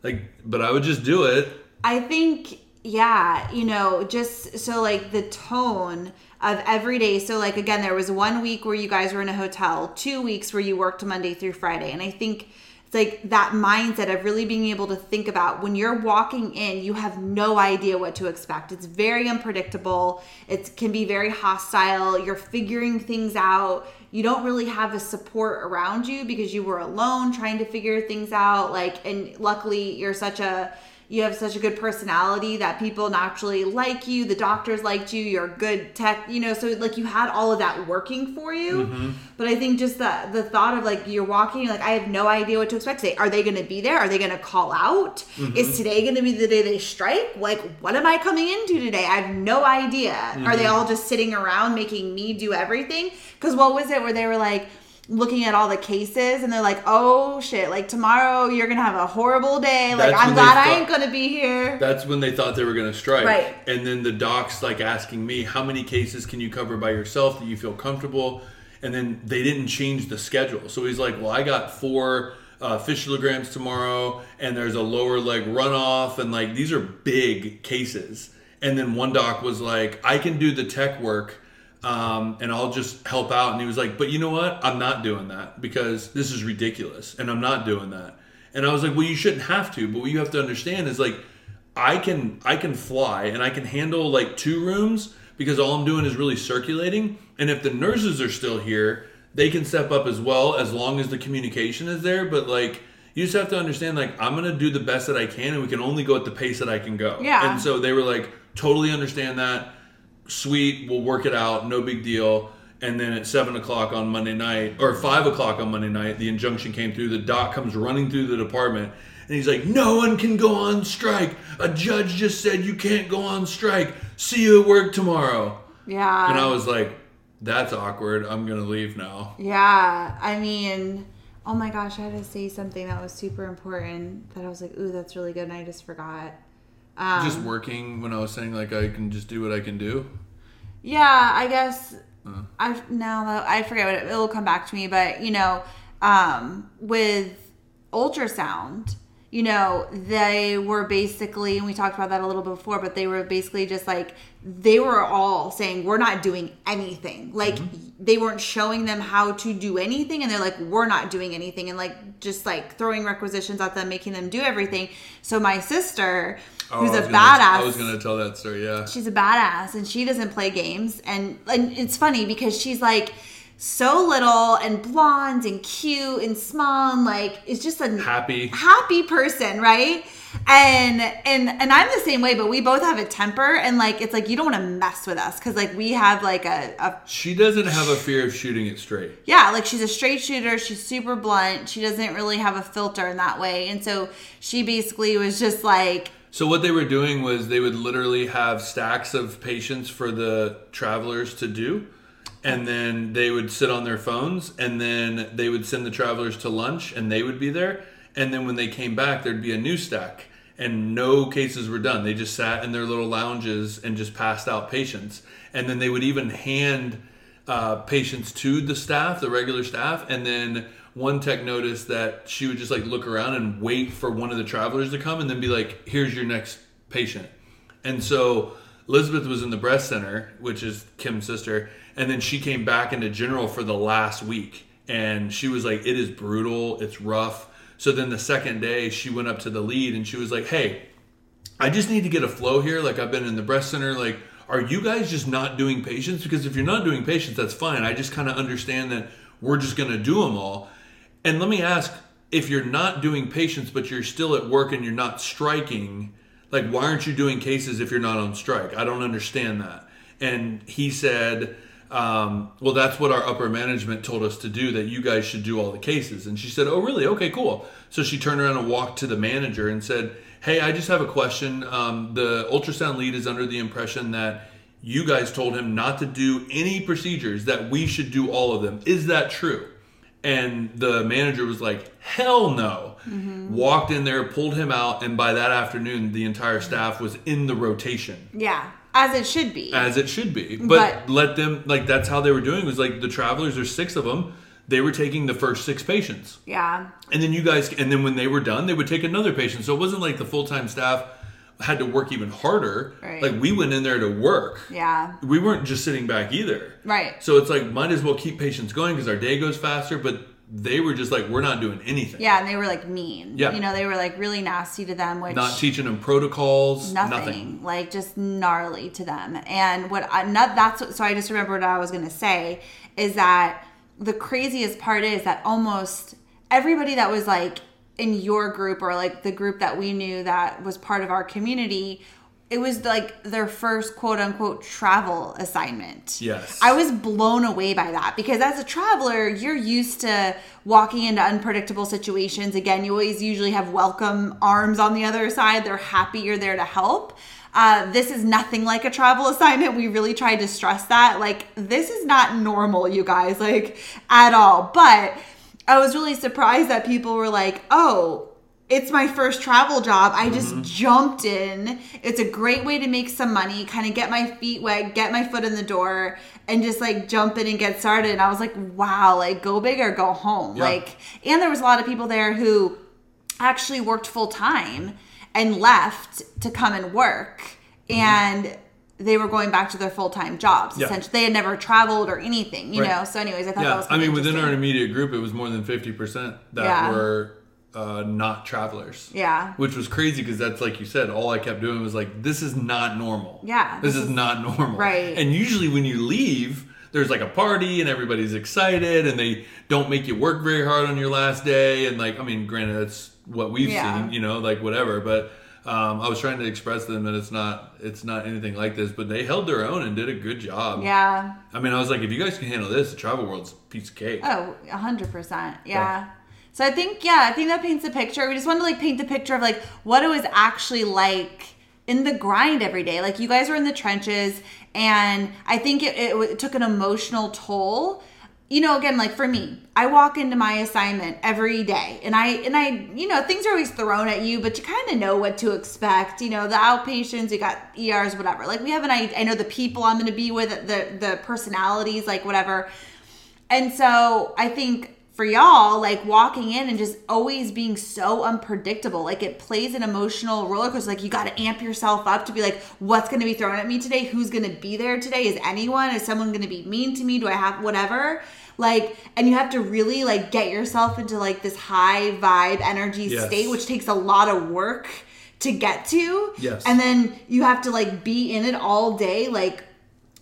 like but I would just do it. I think, yeah, you know, just so like the tone of every day. So, like, again, there was one week where you guys were in a hotel, two weeks where you worked Monday through Friday. And I think it's like that mindset of really being able to think about when you're walking in, you have no idea what to expect. It's very unpredictable, it can be very hostile. You're figuring things out. You don't really have a support around you because you were alone trying to figure things out. Like, and luckily, you're such a you have such a good personality that people naturally like you the doctors liked you you're good tech you know so like you had all of that working for you. Mm-hmm. But i think just the the thought of like you're walking like i have no idea what to expect. Today are they going to be there? Are they going to call out? Mm-hmm. Is today going to be the day they strike? Like what am i coming into today? I have no idea. Are they mm-hmm. all just sitting around making me do everything? Because what was it where they were like looking at all the cases and they're like, oh shit, like tomorrow you're gonna have a horrible day. Like That's I'm glad I ain't gonna be here. That's when they thought they were to strike. Right. And then the doc's like asking me, how many cases can you cover by yourself that you feel comfortable? And then they didn't change the schedule. So he's like, well, I got four uh, fistulograms tomorrow, and there's a lower leg runoff, and like these are big cases. And then one doc was like, I can do the tech work. Um, and I'll just help out. And he was like, But you know what? I'm not doing that because this is ridiculous. And I'm not doing that. And I was like, Well, you shouldn't have to. But what you have to understand is like, I can I can fly and I can handle like two rooms because all I'm doing is really circulating. And if the nurses are still here, they can step up as well as long as the communication is there. But like you just have to understand like I'm gonna do the best that I can and we can only go at the pace that I can go. Yeah. And so they were like, totally understand that. Sweet, we'll work it out, no big deal. And then at seven o'clock on Monday night, or five o'clock on Monday night, the injunction came through. The doc comes running through the department, and he's like, "No one can go on strike. A judge just said you can't go on strike. See you at work tomorrow." Yeah. And I was like, "That's awkward. I'm gonna leave now." Yeah, I mean, oh my gosh, I had to say something that was super important that I was like, ooh, that's really good, and I just forgot. Um, just working when I was saying like I can just do what I can do. yeah, I guess I now I forget what it, it'll come back to me, but you know, um, with ultrasound, you know, they were basically, and we talked about that a little bit before, but they were basically just like they were all saying we're not doing anything. Like they weren't showing them how to do anything, and they're like we're not doing anything, and like just like throwing requisitions at them, making them do everything. So my sister, who's Oh, I was gonna- badass, I was gonna tell that story. Yeah. she's a badass and she doesn't play games and and it's funny because she's like so little and blonde and cute and small and like is just a Happy. happy person right and and and i'm the same way but we both have a temper and like it's like you don't want to mess with us because like we have like a, a She doesn't have a fear of shooting it straight. yeah, like she's a straight shooter. She's super blunt. She doesn't really have a filter in that way. And so she basically was just like, So what they were doing was they would literally have stacks of patients for the travelers to do, and then they would sit on their phones, and then they would send the travelers to lunch, and they would be there, and then when they came back, there'd be a new stack, and no cases were done. They just sat in their little lounges and just passed out patients, and then they would even hand uh, patients to the staff, the regular staff, and then one tech noticed that she would just like look around and wait for one of the travelers to come and then be like, here's your next patient. And so Elizabeth was in the breast center, which is Kim's sister, and then she came back into general for the last week. And she was like, it is brutal, it's rough. So then the second day, she went up to the lead and she was like, hey, I just need to get a flow here. Like I've been in the breast center. Like, are you guys just not doing patients? Because if you're not doing patients, that's fine. I just kind of understand that we're just going to do them all. And let me ask, if you're not doing patients, but you're still at work and you're not striking, Like, why aren't you doing cases if you're not on strike? I don't understand that. And he said, um, well, that's what our upper management told us to do, that you guys should do all the cases. And she said, oh, really? Okay, cool. So she turned around and walked to the manager and said, hey, I just have a question. Um, the ultrasound lead is under the impression that you guys told him not to do any procedures, that we should do all of them. Is that true? And the manager was like, hell no. Mm-hmm. Walked in there, pulled him out, and by that afternoon, the entire staff was in the rotation Yeah, as it should be. as it should be. But, But- let them like that's how they were doing. It was like the travelers. There's six of them. They were taking the first six patients, yeah, and then you guys. And then when they were done, they would take another patient. So it wasn't like the full time staff had to work even harder. Right. Like we went in there to work. yeah, We weren't just sitting back either. right. So it's like might as well keep patients going because our day goes faster. But they were just like we're not doing anything. Yeah, and they were like mean. Yeah. you know, they were like really nasty to them, which Not teaching them protocols. nothing, Nothing. like just gnarly to them. And what I not that's what, so I just remember what I was gonna say is that the craziest part is that almost everybody that was like in your group or like the group that we knew that was part of our community. It was like their first quote unquote travel assignment. Yes. I was blown away by that because as a traveler, you're used to walking into unpredictable situations. Again, you always usually have welcome arms on the other side. They're happy you're there to help. Uh, this is nothing like a travel assignment. We really tried to stress that. Like, this is not normal, you guys, like, at all. But I was really surprised that people were like, oh, it's my first travel job. I just mm-hmm. jumped in. It's a great way to make some money, kind of get my feet wet, get my foot in the door, and just like jump in and get started. And I was like, wow, like go big or go home. Yeah. Like, and there was a lot of people there who actually worked full time and left to come and work. Mm-hmm. And they were going back to their full time jobs. Yeah. Essentially, they had never traveled or anything, you Right. know. So, anyways, I thought that Yeah, was. I mean, within our immediate group, it was more than fifty percent that Yeah. were uh, not travelers. Yeah. which was crazy because that's like you said. All I kept doing was like, "This is not normal." Yeah, this, this is, is- not normal. Right. And usually, when you leave, there's like a party and everybody's excited, and they don't make you work very hard on your last day. And like, I mean, granted, that's what we've Yeah. seen, you know, like whatever. But um, I was trying to express to them that it's not, it's not anything like this. But they held their own and did a good job. Yeah. I mean, I was like, if you guys can handle this, the travel world's a piece of cake. Oh, a hundred percent. Yeah. So I think yeah, I think that paints a picture. We just want to like paint the picture of like what it was actually like in the grind every day. Like you guys were in the trenches, and I think it, it, it took an emotional toll. You know, again, like for me, I walk into my assignment every day, and I and I, you know, things are always thrown at you, but you kind of know what to expect. You know, the outpatients, you got ERs, whatever. Like we have an I, I know the people I'm going to be with, the the personalities, like whatever. And so I think for y'all, like walking in and just always being so unpredictable, like it plays an emotional roller coaster. Like you got to amp yourself up to be like, what's going to be thrown at me today? Who's going to be there today? Is anyone? Is someone going to be mean to me? Do I have whatever? Like, and you have to really like get yourself into like this high vibe energy Yes. state, which takes a lot of work to get to. Yes. And then you have to like be in it all day, like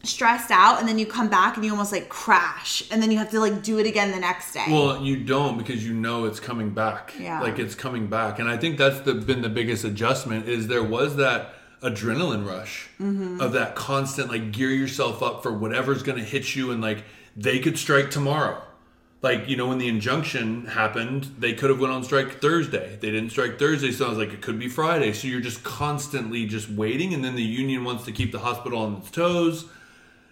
stressed out and then you come back and you almost like crash and then you have to like do it again the next day. Well, you don't because you know it's coming back. Yeah. Like it's coming back. And I think that's the been the biggest adjustment is there was that adrenaline rush Mm-hmm. of that constant like gear yourself up for whatever's going to hit you and like they could strike tomorrow. Like, you know, when the injunction happened, they could have went on strike Thursday. They didn't strike Thursday, so I was like, it could be Friday. So you're just constantly just waiting, and then the union wants to keep the hospital on its toes.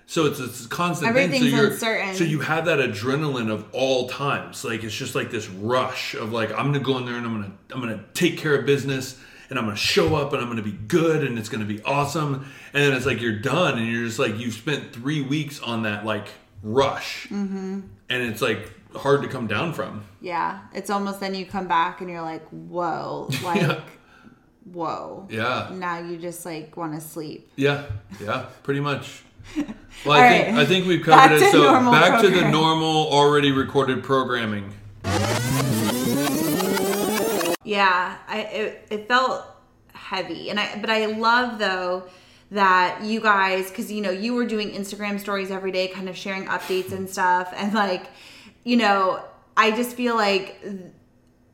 So it's it's constant thing. Everything's So you're uncertain. so you have that adrenaline of all times. Like it's just like this rush of like I'm gonna go in there and I'm gonna I'm gonna take care of business and I'm gonna show up and I'm gonna be good and it's gonna be awesome. And then it's like you're done and you're just like you've spent three weeks on that like rush, Mm-hmm. and it's like hard to come down from. yeah, it's almost then you come back and you're like, whoa, [LAUGHS] like, Yeah. whoa. Yeah, Now you just like want to sleep. yeah, yeah, pretty much. [LAUGHS] Well, I All think. I think we've Back covered it. So back to the normal, already recorded programming. Yeah, I it, it felt heavy, and I but I love though that you guys because you know you were doing Instagram stories every day, kind of sharing updates and stuff, [LAUGHS] and like you know I just feel like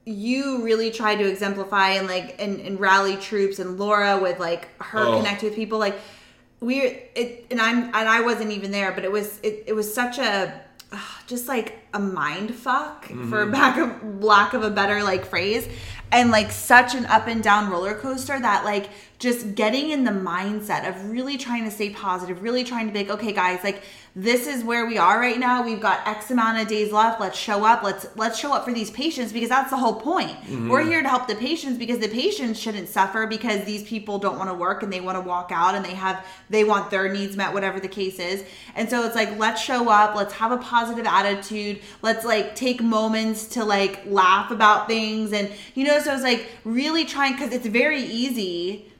you really tried to exemplify and like and, and rally troops and Laura with like her Oh. connect with people. Like we it and I'm and I wasn't even there but it was it, it was such a just like a mind fuck mm-hmm. for back of lack of a better like phrase. And like such an up and down roller coaster that like just getting in the mindset of really trying to stay positive really trying to be like okay guys like this is where we are right now. We've got x amount of days left. Let's show up. Let's let's show up for these patients because that's the whole point. Mm-hmm. We're here to help the patients because the patients shouldn't suffer because these people don't want to work and they want to walk out and they have they want their needs met whatever the case is. And so it's like let's show up. Let's have a positive attitude. Let's like take moments to like laugh about things. And you know so it's like really trying because it's very easy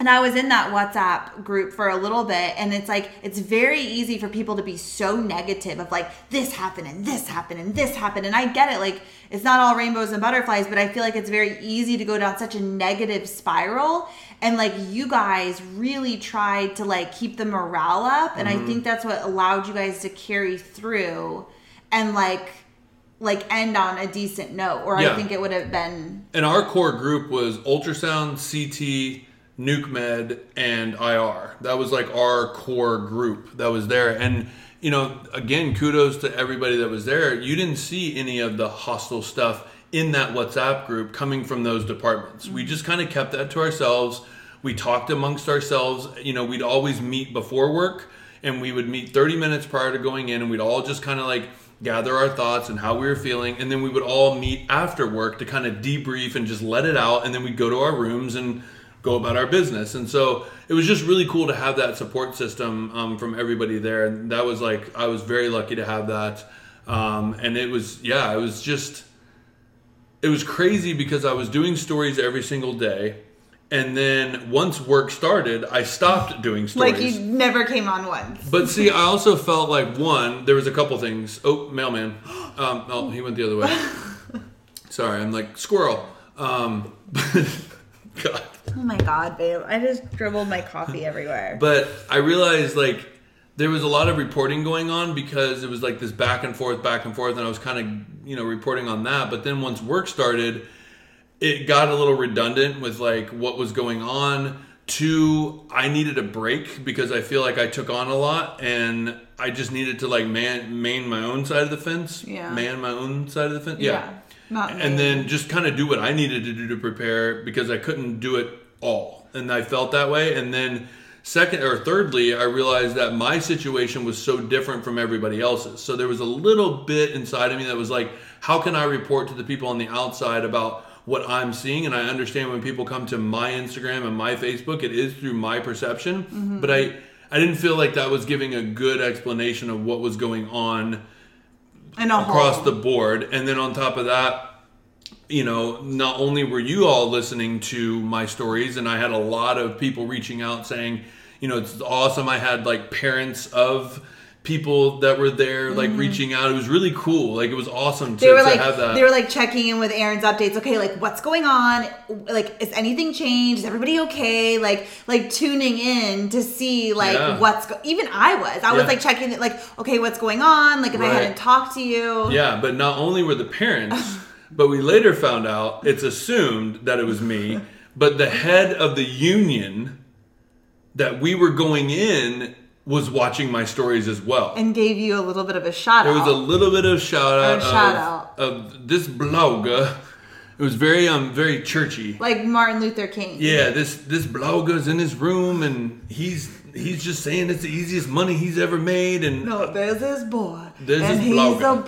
and I was in that WhatsApp group for a little bit, and it's like it's very easy for people to be so negative of like this happened and this happened and this happened, and I get it. Like it's not all rainbows and butterflies, but I feel like it's very easy to go down such a negative spiral. And like you guys really tried to like keep the morale up, and I mm-hmm. think that's what allowed you guys to carry through, and like like end on a decent note. Or Yeah. I think it would have been And our core group was ultrasound, CT, nuke med, and IR. That was like our core group that was there. And you know, again, kudos to everybody that was there. You didn't see any of the hostile stuff in that WhatsApp group coming from those departments. We mm-hmm. just kind of kept that to ourselves. We talked amongst ourselves. You know, we'd always meet before work and we would meet 30 minutes prior to going in and we'd all just kind of like gather our thoughts and how we were feeling and then we would all meet after work to kind of debrief and just let it out and then we'd go to our rooms and go about our business and so it was just really cool to have that support system um, from everybody there and that was like i was very lucky to have that um, and it was yeah it was just it was crazy because I was doing stories every single day. And then once work started, I stopped doing stories. like you never came on once. But see, I also felt like one, there was a couple things. Oh, mailman. Um, oh, he went the other way. [LAUGHS] Sorry, I'm like squirrel. Um, [LAUGHS] God. Oh my god, babe! I just dribbled my coffee [LAUGHS] everywhere. But I realized like there was a lot of reporting going on because it was like this back and forth, back and forth, and I was kind of you know reporting on that. But then once work started, it got a little redundant with like what was going on. Two, I needed a break because I feel like I took on a lot and I just needed to like man man my own side of the fence. Yeah. Man my own side of the fence. Yeah, Yeah. not and me. then just kind of do what I needed to do to prepare because I couldn't do it all. And I felt that way. And then second or thirdly, I realized that my situation was so different from everybody else's. So there was a little bit inside of me that was like, how can I report to the people on the outside about what I'm seeing? And I understand when people come to my Instagram and my Facebook, it is through my perception. Mm-hmm. But I I didn't feel like that was giving a good explanation of what was going on And across whole. the board. And then on top of that, you know, not only were you all listening to my stories, and I had a lot of people reaching out saying, you know, it's awesome. I had like parents of people that were there, like reaching out. It was really cool. Like it was awesome to, Mm-hmm. they were to like have that. they were like checking in with Aaron's updates. Okay, like what's going on? Like is anything changed? Is everybody okay? Like like tuning in to see like Yeah. what's go- even I was. I was like checking it like okay, what's going on? Like if I hadn't talked to you. Yeah, but not only were the parents, [LAUGHS] but we later found out it's assumed that it was me, but the head of the union that we were going in was watching my stories as well. And gave you a little bit of a shout There out. There was a little bit of shout out, shout of, out. of this blogger. It was very um very churchy. like Martin Luther King. Yeah, this this blogger's in his room and he's he's just saying it's the easiest money he's ever made and No, there's this boy. There's and he's blogger. a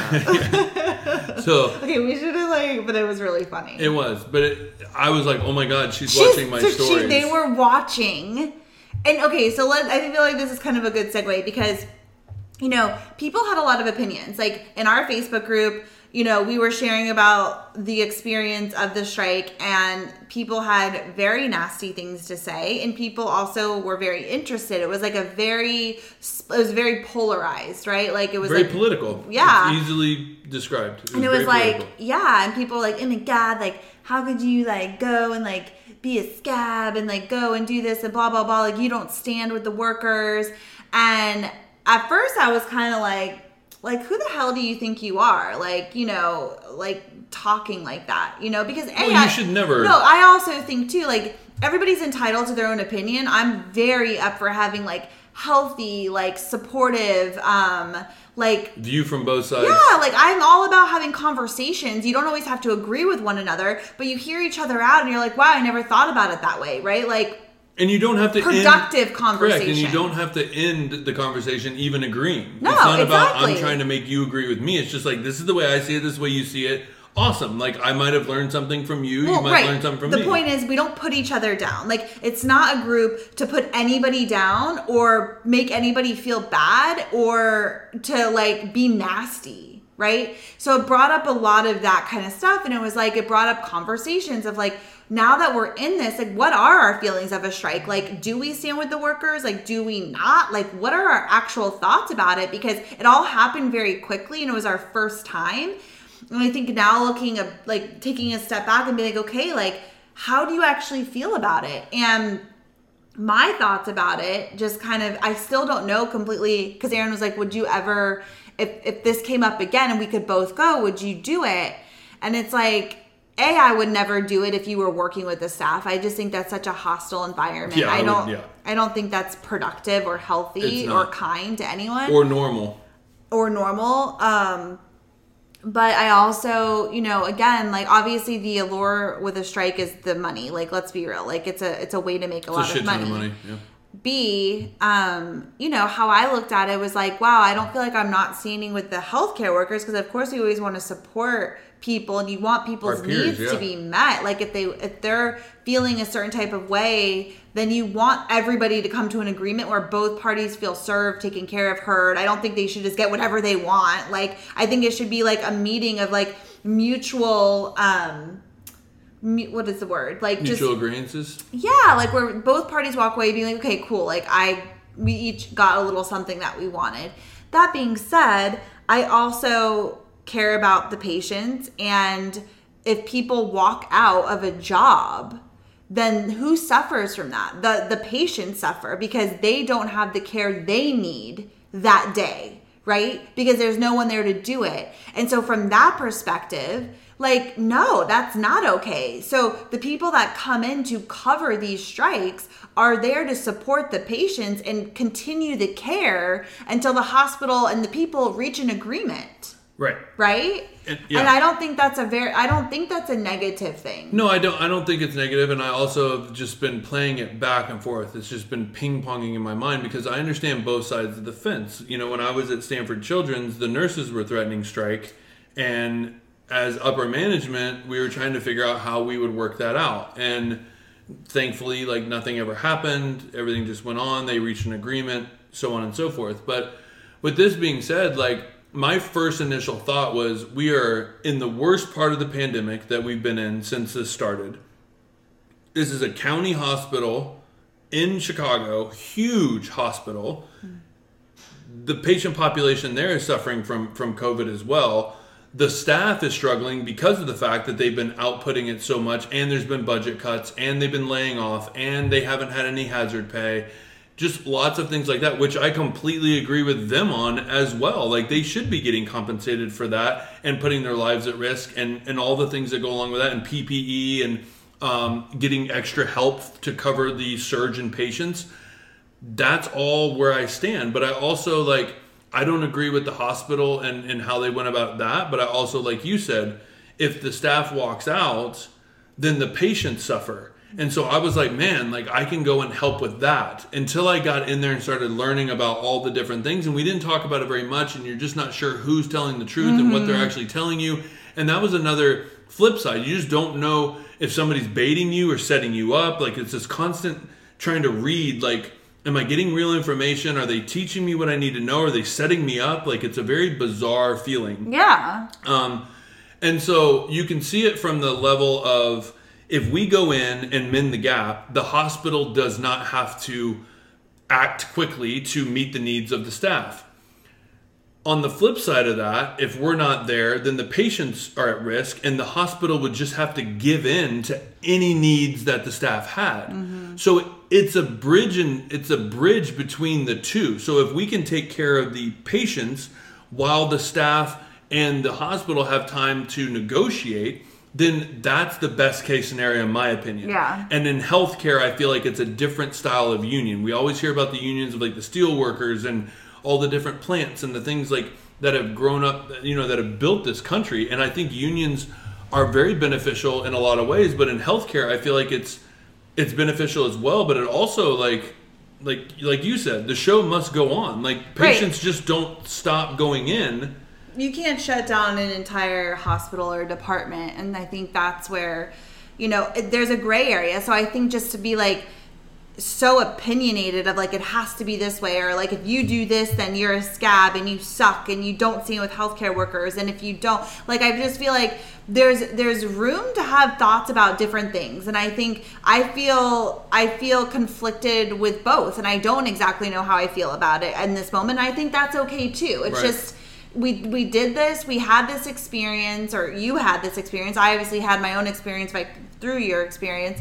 blogger. [LAUGHS] so [LAUGHS] okay, we should have like, but it was really funny. it was. But it, I was like, oh my god, she's, She's- watching my so she- stories. they were watching, and okay, so let I feel like this is kind of a good segue because you know people had a lot of opinions. Like in our Facebook group, you know, we were sharing about the experience of the strike, and people had very nasty things to say, and people also were very interested. It was like a very, it was very polarized, right? Like it was very like political. Yeah. It's easily described. and it was like political. yeah and people were like oh my god like how could you like go and like be a scab and like go and do this and blah blah blah like you don't stand with the workers and at first i was kind of like like who the hell do you think you are like you know like talking like that, you know, because Well, A, you should never- No, I also think too, like everybody's entitled to their own opinion. I'm very up for having like healthy, like supportive, um, like View from both sides. yeah, like I'm all about having conversations. You don't always have to agree with one another, but you hear each other out and you're like, wow, I never thought about it that way, right? Like And you don't have to Productive end, conversation. Correct, and you don't have to end the conversation even agreeing. No, it's not about I'm trying to make you agree with me. It's just like this is the way I see it, this is the way you see it. Awesome. Like I might have learned something from you. you might learn something from the me. The point is, we don't put each other down. Like, it's not a group to put anybody down or make anybody feel bad or to like be nasty, right? So it brought up a lot of that kind of stuff. And it was like, it brought up conversations of like, now that we're in this, like, what are our feelings of a strike? Like, do we stand with the workers? Like, do we not? Like, what are our actual thoughts about it? Because it all happened very quickly and it was our first time. And I think now looking at like taking a step back and being like, okay, like how do you actually feel about it? And my thoughts about it just kind of I still don't know completely because Aaron was like, would you ever if if this came up again and we could both go, would you do it? And it's like a, I would never do it if you were working with the staff. I just think that's such a hostile environment. Yeah, I I don't. yeah. I don't think that's productive or healthy or kind to anyone or normal. or normal. Um, but I also, you know, again, like obviously the allure with a strike is the money. Like, let's be real. Like, it's a it's a way to make a It's a lot shit of money. of money. Yeah. B, um, you know, how I looked at it was like, wow, I don't feel like I'm not standing with the healthcare workers because, of course, we always want to support people and you want people's peers, needs to be met. Like if they if they're feeling a certain type of way, then you want everybody to come to an agreement where both parties feel served, taken care of, heard. I don't think they should just get whatever they want. Like I think it should be like a meeting of like mutual um what is the word? Like just Mutual agreeances. yeah, like where both parties walk away being like, okay, cool. Like I, we each got a little something that we wanted. That being said, I also care about the patients, and if people walk out of a job, then who suffers from that? The the patients suffer because they don't have the care they need that day, right? Because there's no one there to do it. And so from that perspective, like no, that's not okay. So the people that come in to cover these strikes are there to support the patients and continue the care until the hospital and the people reach an agreement, Right. right? And- yeah. And I don't think that's a very I don't think that's a negative thing. No, I don't. I don't think it's negative, and I also have just been playing it back and forth. It's just been ping ponging in my mind because I understand both sides of the fence. You know, when I was at Stanford Children's, the nurses were threatening strike, and as upper management, we were trying to figure out how we would work that out. And thankfully, like nothing ever happened. Everything just went on. They reached an agreement, so on and so forth. But with this being said, like my first initial thought was we are in the worst part of the pandemic that we've been in since this started. This is a county hospital in Chicago, huge hospital. The patient population there is suffering from from COVID as well. The staff is struggling because of the fact that they've been outputting it so much and there's been budget cuts and they've been laying off and they haven't had any hazard pay. Just lots of things like that, which I completely agree with them on as well. Like they should be getting compensated for that and putting their lives at risk and, and all the things that go along with that and PPE and um, getting extra help to cover the surge in patients that's all where I stand. But I also like I don't agree with the hospital and, and how they went about that. But I also, like you said, if the staff walks out, then the patients suffer. And so I was like, man, like I can go and help with that until I got in there and started learning about all the different things. And we didn't talk about it very much, and you're just not sure who's telling the truth and what they're actually telling you. And that was another flip side. You just don't know if somebody's baiting you or setting you up. Like it's this constant trying to read, like, am I getting real information? Are they teaching me what I need to know? Are they setting me up? Like it's a very bizarre feeling. Yeah. Um, and so you can see it from the level of if we go in and mend the gap, the hospital does not have to act quickly to meet the needs of the staff. On the flip side of that, if we're not there, then the patients are at risk, and the hospital would just have to give in to any needs that the staff had. Mm-hmm. So it's a bridge, and it's a bridge between the two. So if we can take care of the patients while the staff and the hospital have time to negotiate, then that's the best case scenario in my opinion. Yeah. And in healthcare, I feel like it's a different style of union. We always hear about the unions of like the steel workers and all the different plants and the things like that have grown up, you know, that have built this country. And I think unions are very beneficial in a lot of ways, but in healthcare, I feel like it's it's beneficial as well. But it also like like like you said, the show must go on. Like Right. patients just don't stop going in. You can't shut down an entire hospital or department and i think that's where you know there's a gray area. So i think just to be like so opinionated of like it has to be this way or like if you do this then you're a scab and you suck and you don't see it with healthcare workers and if you don't like i just feel like there's there's room to have thoughts about different things and i think i feel i feel conflicted with both and i don't exactly know how i feel about it in this moment. I think that's okay too. It's Right. just we we did this we had this experience or you had this experience. I obviously had my own experience by through your experience.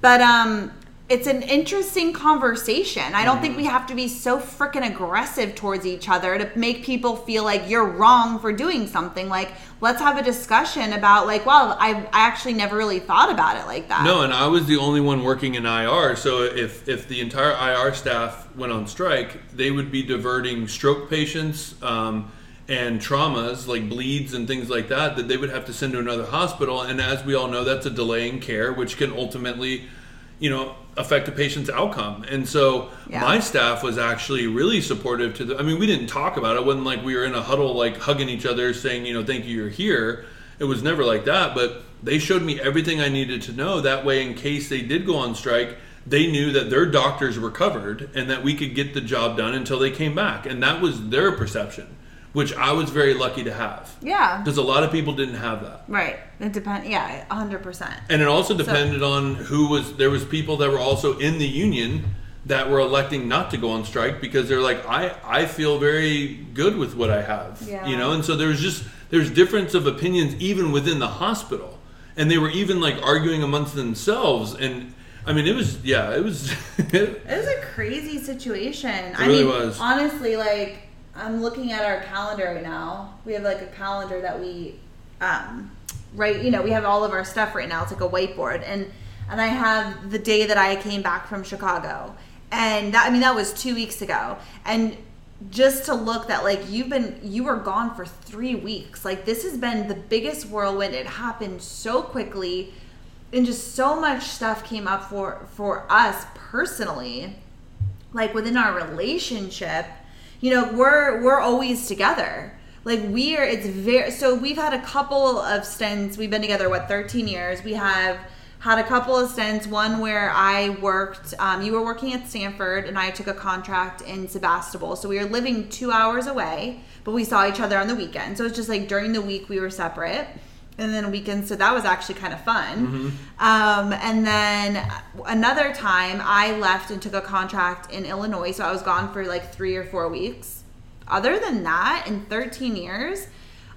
But um it's an interesting conversation. I don't think we have to be so freaking aggressive towards each other to make people feel like you're wrong for doing something. Like let's have a discussion about like well i, I actually never really thought about it like that. No, and I was the only one working in IR. So if if the entire IR staff went on strike, they would be diverting stroke patients um, and traumas like bleeds and things like that that they would have to send to another hospital. And as we all know, that's a delay in care, which can ultimately, you know, affect a patient's outcome. And so Yeah. my staff was actually really supportive to the. I mean, we didn't talk about it. It wasn't like we were in a huddle like hugging each other, saying, you know, thank you, you're here. It was never like that, but they showed me everything I needed to know. That way, in case they did go on strike, they knew that their doctors were covered and that we could get the job done until they came back. And that was their perception, which I was very lucky to have. yeah Because a lot of people didn't have that. right it depends yeah 100% And it also depended on who was there was people that were also in the union that were electing not to go on strike because they're like I I feel very good with what I have. Yeah. You know, and so there's just there's difference of opinions even within the hospital. And they were even like arguing amongst themselves and I mean it was yeah, it was [LAUGHS] It was a crazy situation. I really mean, was. honestly, like I'm looking at our calendar right now. We have like a calendar that we, um, right? You know, we have all of our stuff right now. It's like a whiteboard, and and I have the day that I came back from Chicago, and that I mean that was two weeks ago, and just to look that like you've been you were gone for three weeks like this has been the biggest whirlwind it happened so quickly and just so much stuff came up for for us personally like within our relationship you know we're we're always together. Like we are it's very so we've had a couple of stints. We've been together what 13 years. We have had a couple of stints. One where i worked um, you were working at stanford and i took a contract in sebastopol. So we were living two hours away but we saw each other on the weekend. So it's just like during the week we were separate and then weekends so that was actually kind of fun um, and then another time i left and took a contract in illinois so i was gone for like three or four weeks. Other than that in 13 years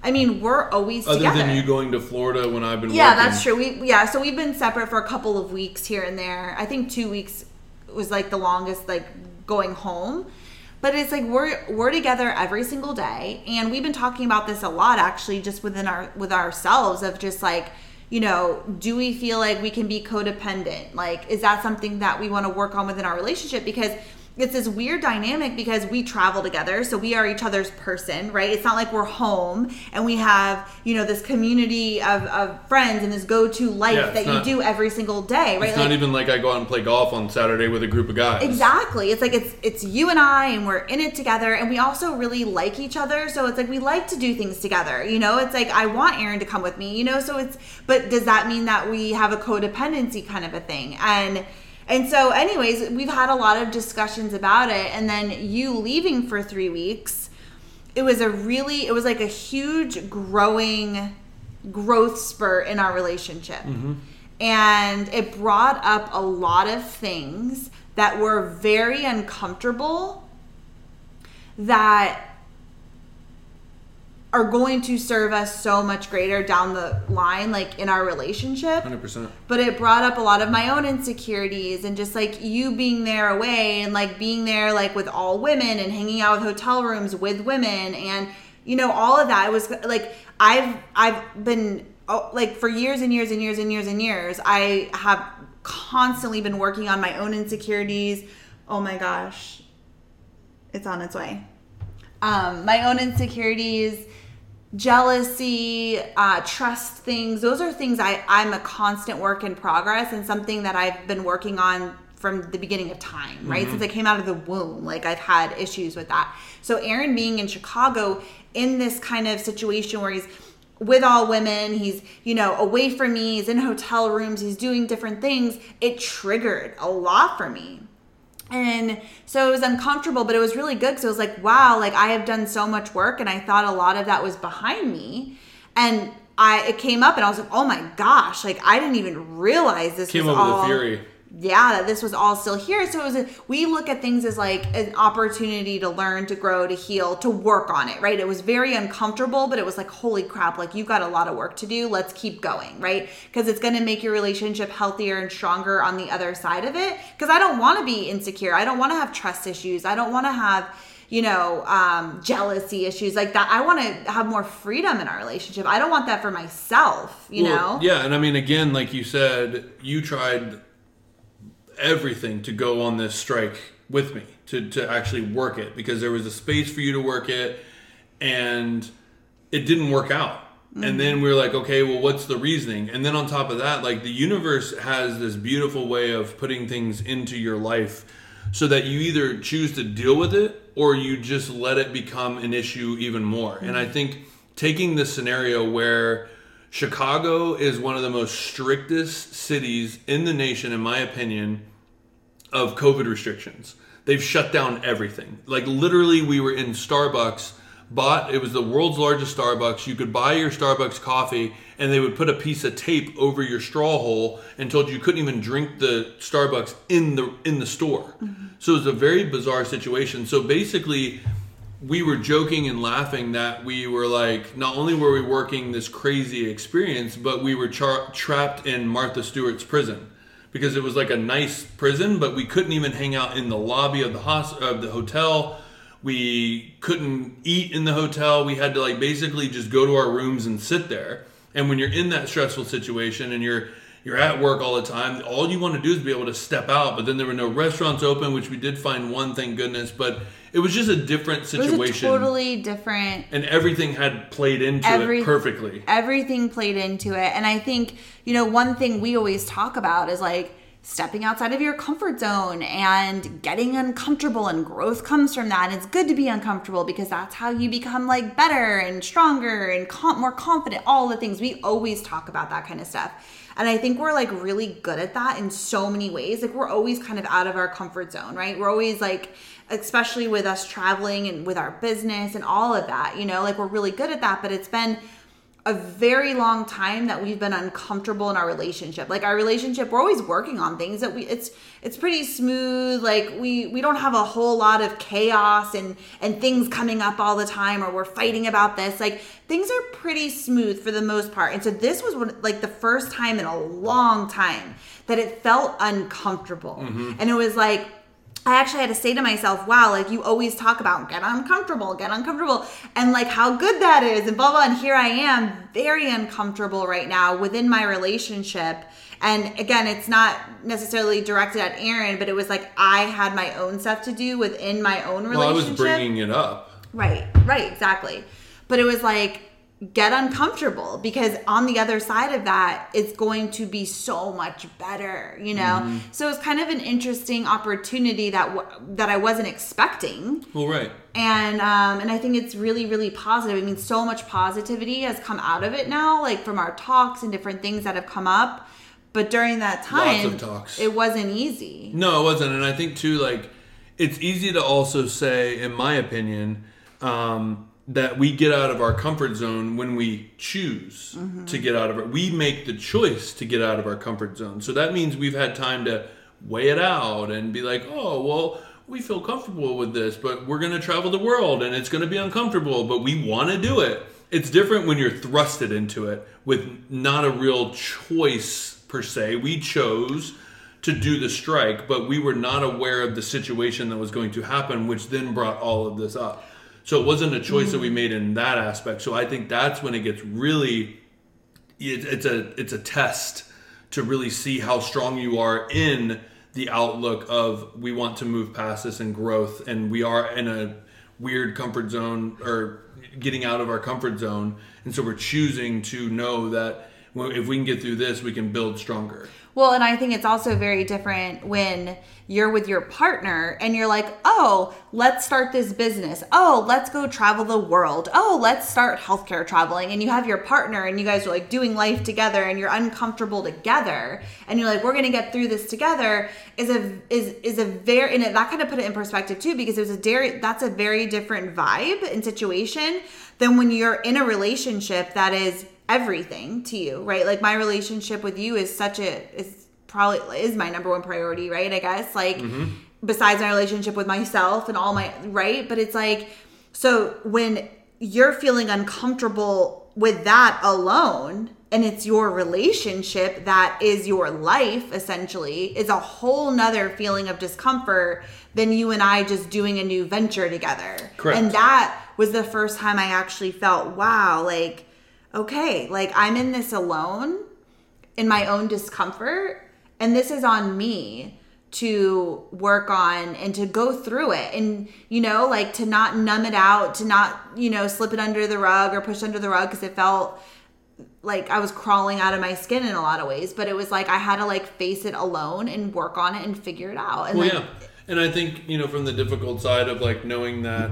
i mean we're always other together than you going to Florida when I've been yeah working. that's true. We yeah so we've been separate for a couple of weeks here and there. I think two weeks was like the longest like going home but it's like we're we're together every single day. And we've been talking about this a lot actually just within our with ourselves of just like you know do we feel like we can be codependent? Like is that something that we want to work on within our relationship? Because it's this weird dynamic because we travel together so we are each other's person right it's not like we're home and we have you know this community of, of friends and this go-to life Yeah, that not- you do every single day right It's Like- not even like I go out and play golf on Saturday with a group of guys. Exactly. It's like it's it's you and I and we're in it together and we also really like each other. So it's like we like to do things together. You know, it's like I want Aaron to come with me, you know, so it's but does that mean that we have a codependency kind of a thing? And and so anyways, we've had a lot of discussions about it and then you leaving for 3 weeks, it was a really it was like a huge growing growth spurt in our relationship. Mm-hmm. And it brought up a lot of things that were very uncomfortable that are going to serve us so much greater down the line like in our relationship Hundred percent. but it brought up a lot of my own insecurities and just like you being there away and like being there like with all women and hanging out with hotel rooms with women and you know, all of that. It was like I've I've been oh, like for years and years and years and years and years. I have constantly been working on my own insecurities. Oh my gosh, it's on its way. Um, my own insecurities, jealousy, uh, trust things. Those are things I, I'm a constant work in progress and something that I've been working on from the beginning of time, right? Since I came out of the womb, like I've had issues with that. So Aaron being in Chicago in this kind of situation where he's with all women, he's, you know, away from me, he's in hotel rooms, he's doing different things, it triggered a lot for me. And so it was uncomfortable, but it was really good because it was like, wow, like I have done so much work and I thought a lot of that was behind me. And I it came up and I was like, oh my gosh, like I didn't even realize this Came was up with all the fury. Yeah, that this was all still here. So it was a, we look at things as like an opportunity to learn, to grow, to heal, to work on it, right? It was very uncomfortable, but it was like, holy crap, like you've got a lot of work to do. Let's keep going, right? Because it's going to make your relationship healthier and stronger on the other side of it. Because I don't want to be insecure. I don't want to have trust issues. I don't want to have you know um, jealousy issues like that i want to have more freedom in our relationship i don't want that for myself you Well, know Yeah, and I mean, again, like you said, you tried everything to go on this strike with me to, to actually work it because there was a space for you to work it and it didn't work out. And mm-hmm. then we were like, okay, well, what's the reasoning? And then on top of that, like the universe has this beautiful way of putting things into your life so that you either choose to deal with it or you just let it become an issue even more. And I mm-hmm. think taking this scenario where Chicago is one of the most strictest cities in the nation, in my opinion, of COVID restrictions. They've shut down everything. Like literally, we were in Starbucks, bought it was the world's largest Starbucks. You could buy your Starbucks coffee, and they would put a piece of tape over your straw hole and told you you couldn't even drink the Starbucks in the in the store. Mm-hmm. So it was a very bizarre situation. So basically, we were joking and laughing that we were like, not only were we working this crazy experience, but we were char- trapped in Martha Stewart's prison because it was like a nice prison, but we couldn't even hang out in the lobby of the of the hotel. We couldn't eat in the hotel. We had to like basically just go to our rooms and sit there. And when you're in that stressful situation and you're you're at work all the time, all you want to do is be able to step out. But then there were no restaurants open, which we did find one, thank goodness. But it was just a different it was situation, totally different and everything had played into Every- it perfectly. everything played into it and i think you know one thing we always talk about is like stepping outside of your comfort zone and getting uncomfortable and growth comes from that and it's good to be uncomfortable because that's how you become like better and stronger and com- more confident all the things we always talk about that kind of stuff and i think we're like really good at that in so many ways. Like we're always kind of out of our comfort zone right? We're always like especially with us traveling and with our business and all of that you know? Like we're really good at that but it's been a very long time that we've been uncomfortable in our relationship. Like our relationship we're always working on things that we it's it's pretty smooth. Like we we don't have a whole lot of chaos and and things coming up all the time or we're fighting about this. Like things are pretty smooth for the most part. And so this was one, like the first time in a long time that it felt uncomfortable. Mm-hmm. And it was like I actually had to say to myself, wow, like you always talk about get uncomfortable, get uncomfortable, and like how good that is, and blah, blah. And here I am, very uncomfortable right now within my relationship. And again, it's not necessarily directed at Aaron, but it was like I had my own stuff to do within my own relationship. Well, I was bringing it up. Right, right, exactly. But it was like, get uncomfortable because on the other side of that, it's going to be so much better, you know? Mm-hmm. So it's kind of an interesting opportunity that w- that I wasn't expecting. Well, right. And um, and I think it's really, really positive. I mean, so much positivity has come out of it now, like from our talks and different things that have come up. But during that time, it wasn't easy. No, it wasn't. And I think too, like, it's easy to also say, in my opinion, um, that we get out of our comfort zone when we choose Mm-hmm. to get out of it. We make the choice to get out of our comfort zone. So that means we've had time to weigh it out and be like, oh, well, we feel comfortable with this, but we're going to travel the world and it's going to be uncomfortable, but we want to do it. It's different when you're thrusted into it with not a real choice per se. We chose to do the strike, but we were not aware of the situation that was going to happen, which then brought all of this up. So it wasn't a choice that we mm-hmm. made in that aspect. So I think that's when it gets really it, it's a it's a test to really see how strong you are in the outlook of we want to move past this and growth and we are in a weird comfort zone or getting out of our comfort zone. And so we're choosing to know that if we can get through this we can build stronger Well, and I think it's also very different when you're with your partner and you're like, oh, let's start this business. Oh, let's go travel the world. Oh, let's start healthcare traveling. And you have your partner and you guys are like doing life together and you're uncomfortable together. And you're like, we're gonna get through this together is a is is a very and that kind of put it in perspective too, because it was a very that's a very different vibe and situation than when you're in a relationship that is everything to you, right? Like my relationship with you is such a is probably is my number one priority, right? I guess like mm-hmm. besides my relationship with myself and all my right, but it's like so when you're feeling uncomfortable with that alone and it's your relationship that is your life essentially is a whole nother feeling of discomfort than you and I just doing a new venture together. Correct. And that was the first time I actually felt, wow, like okay, like I'm in this alone in my own discomfort and this is on me to work on and to go through it. And you know like to not numb it out to not you know slip it under the rug or push under the rug because it felt like I was crawling out of my skin in a lot of ways but it was like I had to like face it alone and work on it and figure it out. And well like, yeah. And i think you know from the difficult side of like knowing that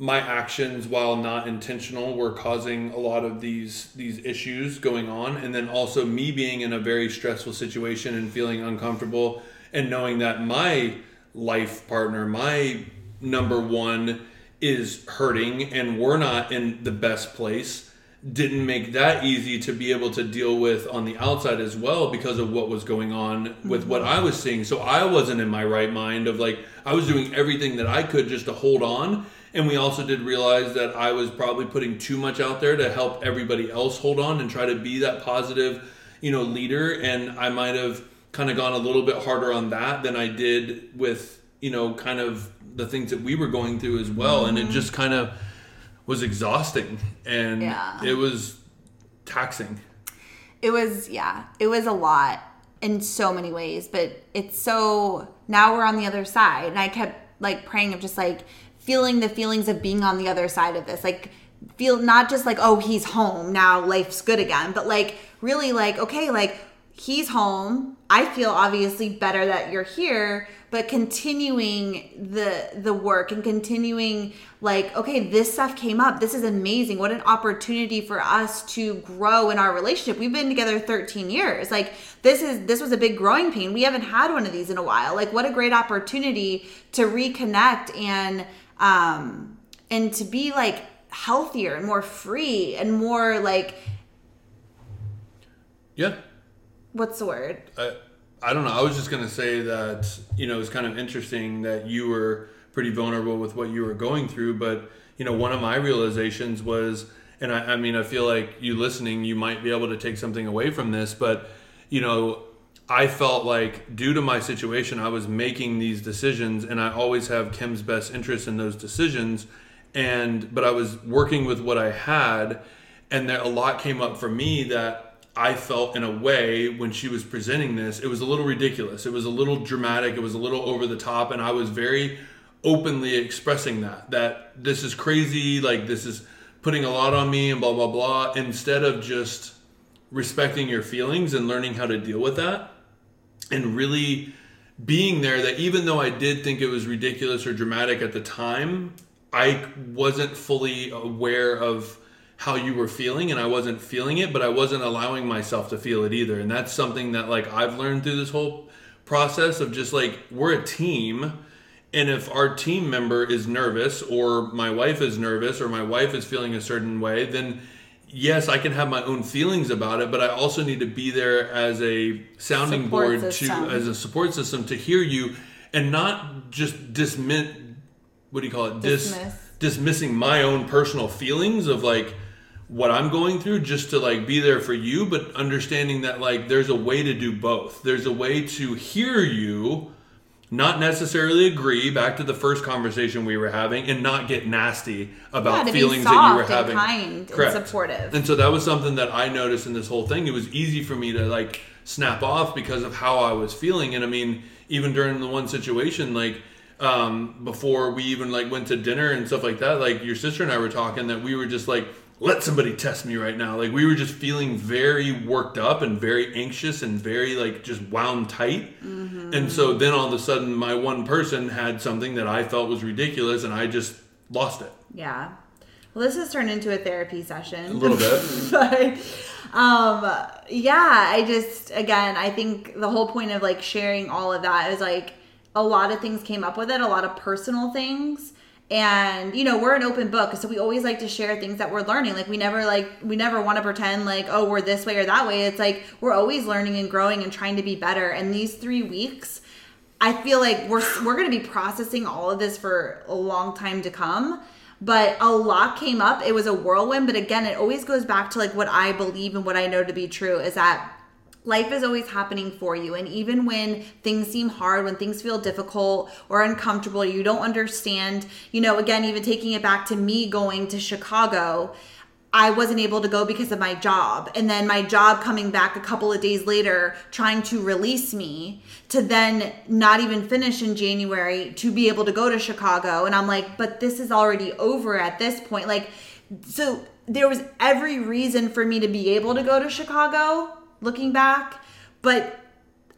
my actions while not intentional were causing a lot of these these issues going on and then also me being in a very stressful situation and feeling uncomfortable and knowing that my life partner my number one is hurting and we're not in the best place didn't make that easy to be able to deal with on the outside as well because of what was going on with what mm-hmm. I was seeing. So I wasn't in my right mind of like I was doing everything that I could just to hold on. And we also did realize that I was probably putting too much out there to help everybody else hold on and try to be that positive, you know, leader. And I might have kind of gone a little bit harder on that than I did with, you know, kind of the things that we were going through as well. And it mm-hmm. just kind of was exhausting and Yeah. it was taxing. it was yeah it was a lot in so many ways but it's so now we're on the other side and i kept like praying of just like feeling the feelings of being on the other side of this like feel not just like oh he's home now life's good again but like really like okay like he's home. I feel obviously better that you're here but continuing the the work and continuing like okay this stuff came up. This is amazing. What an opportunity for us to grow in our relationship. We've been together 13 years. Like this is this was a big growing pain. We haven't had one of these in a while. Like what a great opportunity to reconnect and um and to be like healthier and more free and more like Yeah. what's the word I, I don't know. I was just going to say that, you know, it's kind of interesting that you were pretty vulnerable with what you were going through. But, you know, one of my realizations was, and I, I mean, I feel like you listening, you might be able to take something away from this, but, you know, I felt like due to my situation, I was making these decisions, and I always have Kim's best interest in those decisions. And but I was working with what I had, and there a lot came up for me that I felt in a way when she was presenting this, it was a little ridiculous. It was a little dramatic. It was a little over the top, and I was very openly expressing that that this is crazy. Like this is putting a lot on me, and blah blah blah. Instead of just respecting your feelings and learning how to deal with that and really being there that even though I did think it was ridiculous or dramatic at the time, I wasn't fully aware of how you were feeling and I wasn't feeling it, but I wasn't allowing myself to feel it either. And that's something that like I've learned through this whole process of just like we're a team and if our team member is nervous or my wife is nervous or my wife is feeling a certain way, then yes, I can have my own feelings about it, but I also need to be there as a sounding Support board system. to as a support system to hear you and not just dismiss what do you call it? Dis- Dismiss. dismissing my own personal feelings of like what I'm going through just to like be there for you, but understanding that like there's a way to do both. There's a way to hear you not necessarily agree back to the first conversation we were having and not get nasty about Yeah, feelings that you were and having. kind and supportive. and so that was something that i noticed in this whole thing. It was easy for me to like snap off because of how i was feeling. And i mean even during the one situation like um, before we even like went to dinner and stuff like that like your sister and i were talking that we were just like let somebody test me right now. Like we were just feeling very worked up and very anxious and very like just wound tight. And so then all of a sudden my one person had something that i felt was ridiculous and i just lost it. Yeah. Well, this has turned into a therapy session. a little bit. [LAUGHS] But um yeah i just again i think the whole point of like sharing all of that is like a lot of things came up with it a lot of personal things and you know we're an open book so we always like to share things that we're learning like we never like we never want to pretend like oh we're this way or that way it's like we're always learning and growing and trying to be better and these three weeks I feel like we're we're going to be processing all of this for a long time to come. But a lot came up. It was a whirlwind, but again, it always goes back to like what I believe and what I know to be true is that life is always happening for you and even when things seem hard when things feel difficult or uncomfortable you don't understand you know again even taking it back to me going to chicago I wasn't able to go because of my job. And then my job coming back a couple of days later, trying to release me to then not even finish in January to be able to go to Chicago. And I'm like, but this is already over at this point. Like, so there was every reason for me to be able to go to Chicago looking back, but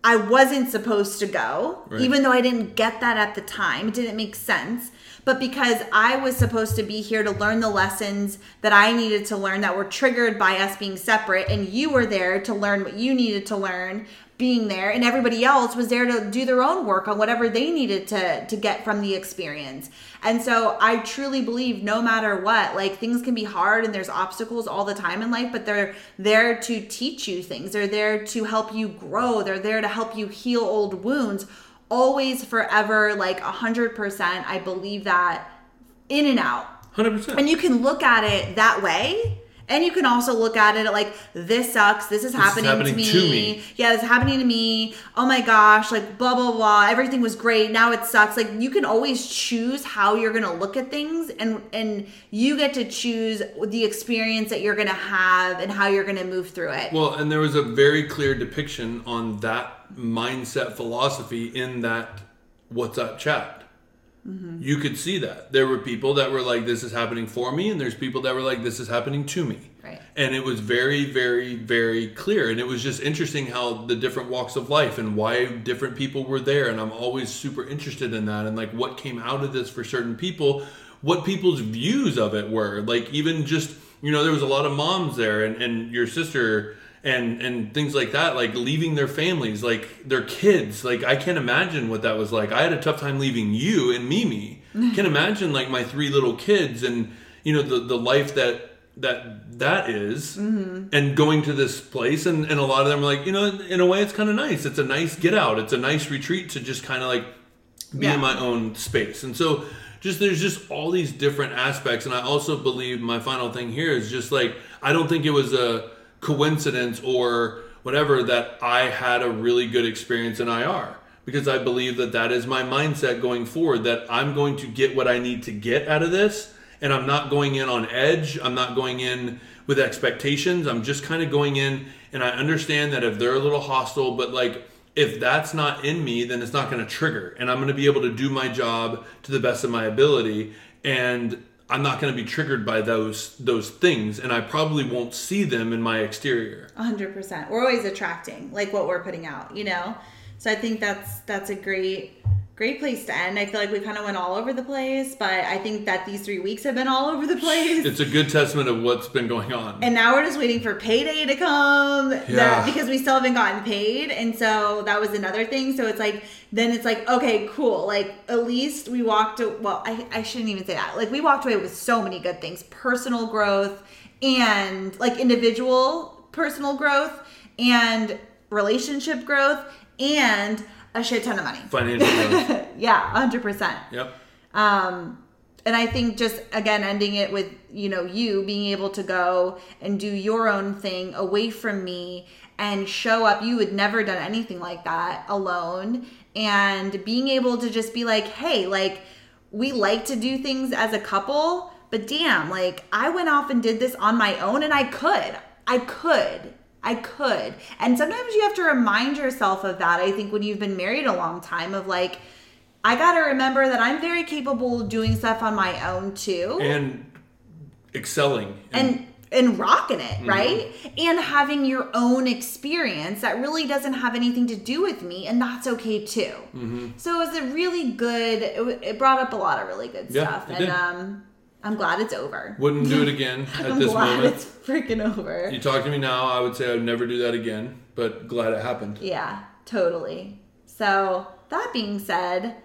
I wasn't supposed to go, Right. even though I didn't get that at the time. It didn't make sense. But because I was supposed to be here to learn the lessons that I needed to learn that were triggered by us being separate, and you were there to learn what you needed to learn being there, and everybody else was there to do their own work on whatever they needed to, to get from the experience. And so I truly believe no matter what, like things can be hard and there's obstacles all the time in life, but they're there to teach you things. They're there to help you grow. They're there to help you heal old wounds. Always, forever, like a hundred percent. I believe that in and out. 100% And you can look at it that way. And you can also look at it like this sucks. This is, happening, happening to, me. to me. Yeah, this is happening to me. Oh my gosh, like blah blah blah. Everything was great. Now it sucks. Like you can always choose how you're gonna look at things, and and you get to choose the experience that you're gonna have and how you're gonna move through it. Well, and there was a very clear depiction on that mindset philosophy in that WhatsApp chat. Mm-hmm. You could see that. There were people that were like, this is happening for me, and there's people that were like, this is happening to me. Right. And it was very, very, very clear. And it was just interesting how the different walks of life and why different people were there. And I'm always super interested in that and like what came out of this for certain people, what people's views of it were. Like, even just, you know, there was a lot of moms there and, and your sister and and things like that like leaving their families like their kids. Like i can't imagine what that was like. I had a tough time leaving you and mimi. [LAUGHS] Can't imagine like my three little kids and you know the the life that that that is, mm-hmm. and going to this place. And, and a lot of them are like you know in a way it's kind of nice. It's a nice get out. It's a nice retreat to just kind of like be Yeah. in my own space. And so just there's just all these different aspects. And i also believe my final thing here is just like i don't think it was a coincidence or whatever that i had a really good experience in ir because i believe that that is my mindset going forward that i'm going to get what i need to get out of this and i'm not going in on edge. I'm not going in with expectations. I'm just kind of going in and i understand that if they're a little hostile but like if that's not in me, then it's not going to trigger, and I'm going to be able to do my job to the best of my ability, and I'm not going to be triggered by those those things, and I probably won't see them in my exterior. A hundred percent. We're always attracting like what we're putting out, you know. So I think that's that's a great great place to end. I feel like we kind of went all over the place, but I think that these three weeks have been all over the place. It's a good testament of what's been going on. and now we're just waiting for payday to come that- Yeah. because we still haven't gotten paid and so that was another thing so it's like then it's like okay cool like at least we walked well I, I shouldn't even say that like we walked away with so many good things personal growth and like individual personal growth and relationship growth and a shit ton of money Financial [LAUGHS] growth. yeah 100% Yep. um and I think just again ending it with you know you being able to go and do your own thing away from me and show up. You had never done anything like that alone, and being able to just be like, hey, like we like to do things as a couple, but damn, like I went off and did this on my own, and I could, I could. I could. And sometimes you have to remind yourself of that. I think when you've been married a long time, of like, I got to remember that I'm very capable of doing stuff on my own too. and excelling. and and rocking it, right? And having your own experience that really doesn't have anything to do with me, and that's okay too. So it was a really good. It, it brought up a lot of really good Yeah, stuff, and did. um, I'm glad it's over. wouldn't do it [LAUGHS] again at I'm this glad moment. it's freaking over. You talk to me now, I would say I would never do that again, but glad it happened. Yeah, totally. So that being said,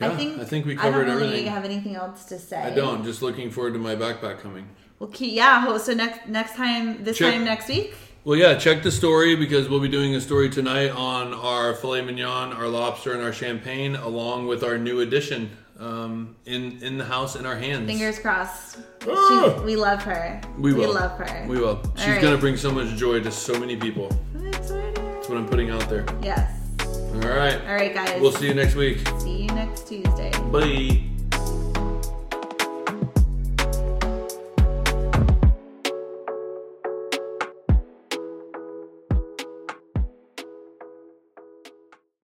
I think I think we I covered don't really everything. have anything else to say. I don't. Just looking forward to my backpack coming. Well, keep, yeah. So next next time, this Check- time next week. Well, yeah, check the story because we'll be doing a story tonight on our filet mignon, our lobster, and our champagne, along with our new addition um, in in the house in our hands. Fingers crossed. Ah! She, we love her. we will. We love her. We will. She's right. gonna bring so much joy to so many people. That's what I'm putting out there. Yes. All right. All right, guys. We'll see you next week. See you next Tuesday. Bye.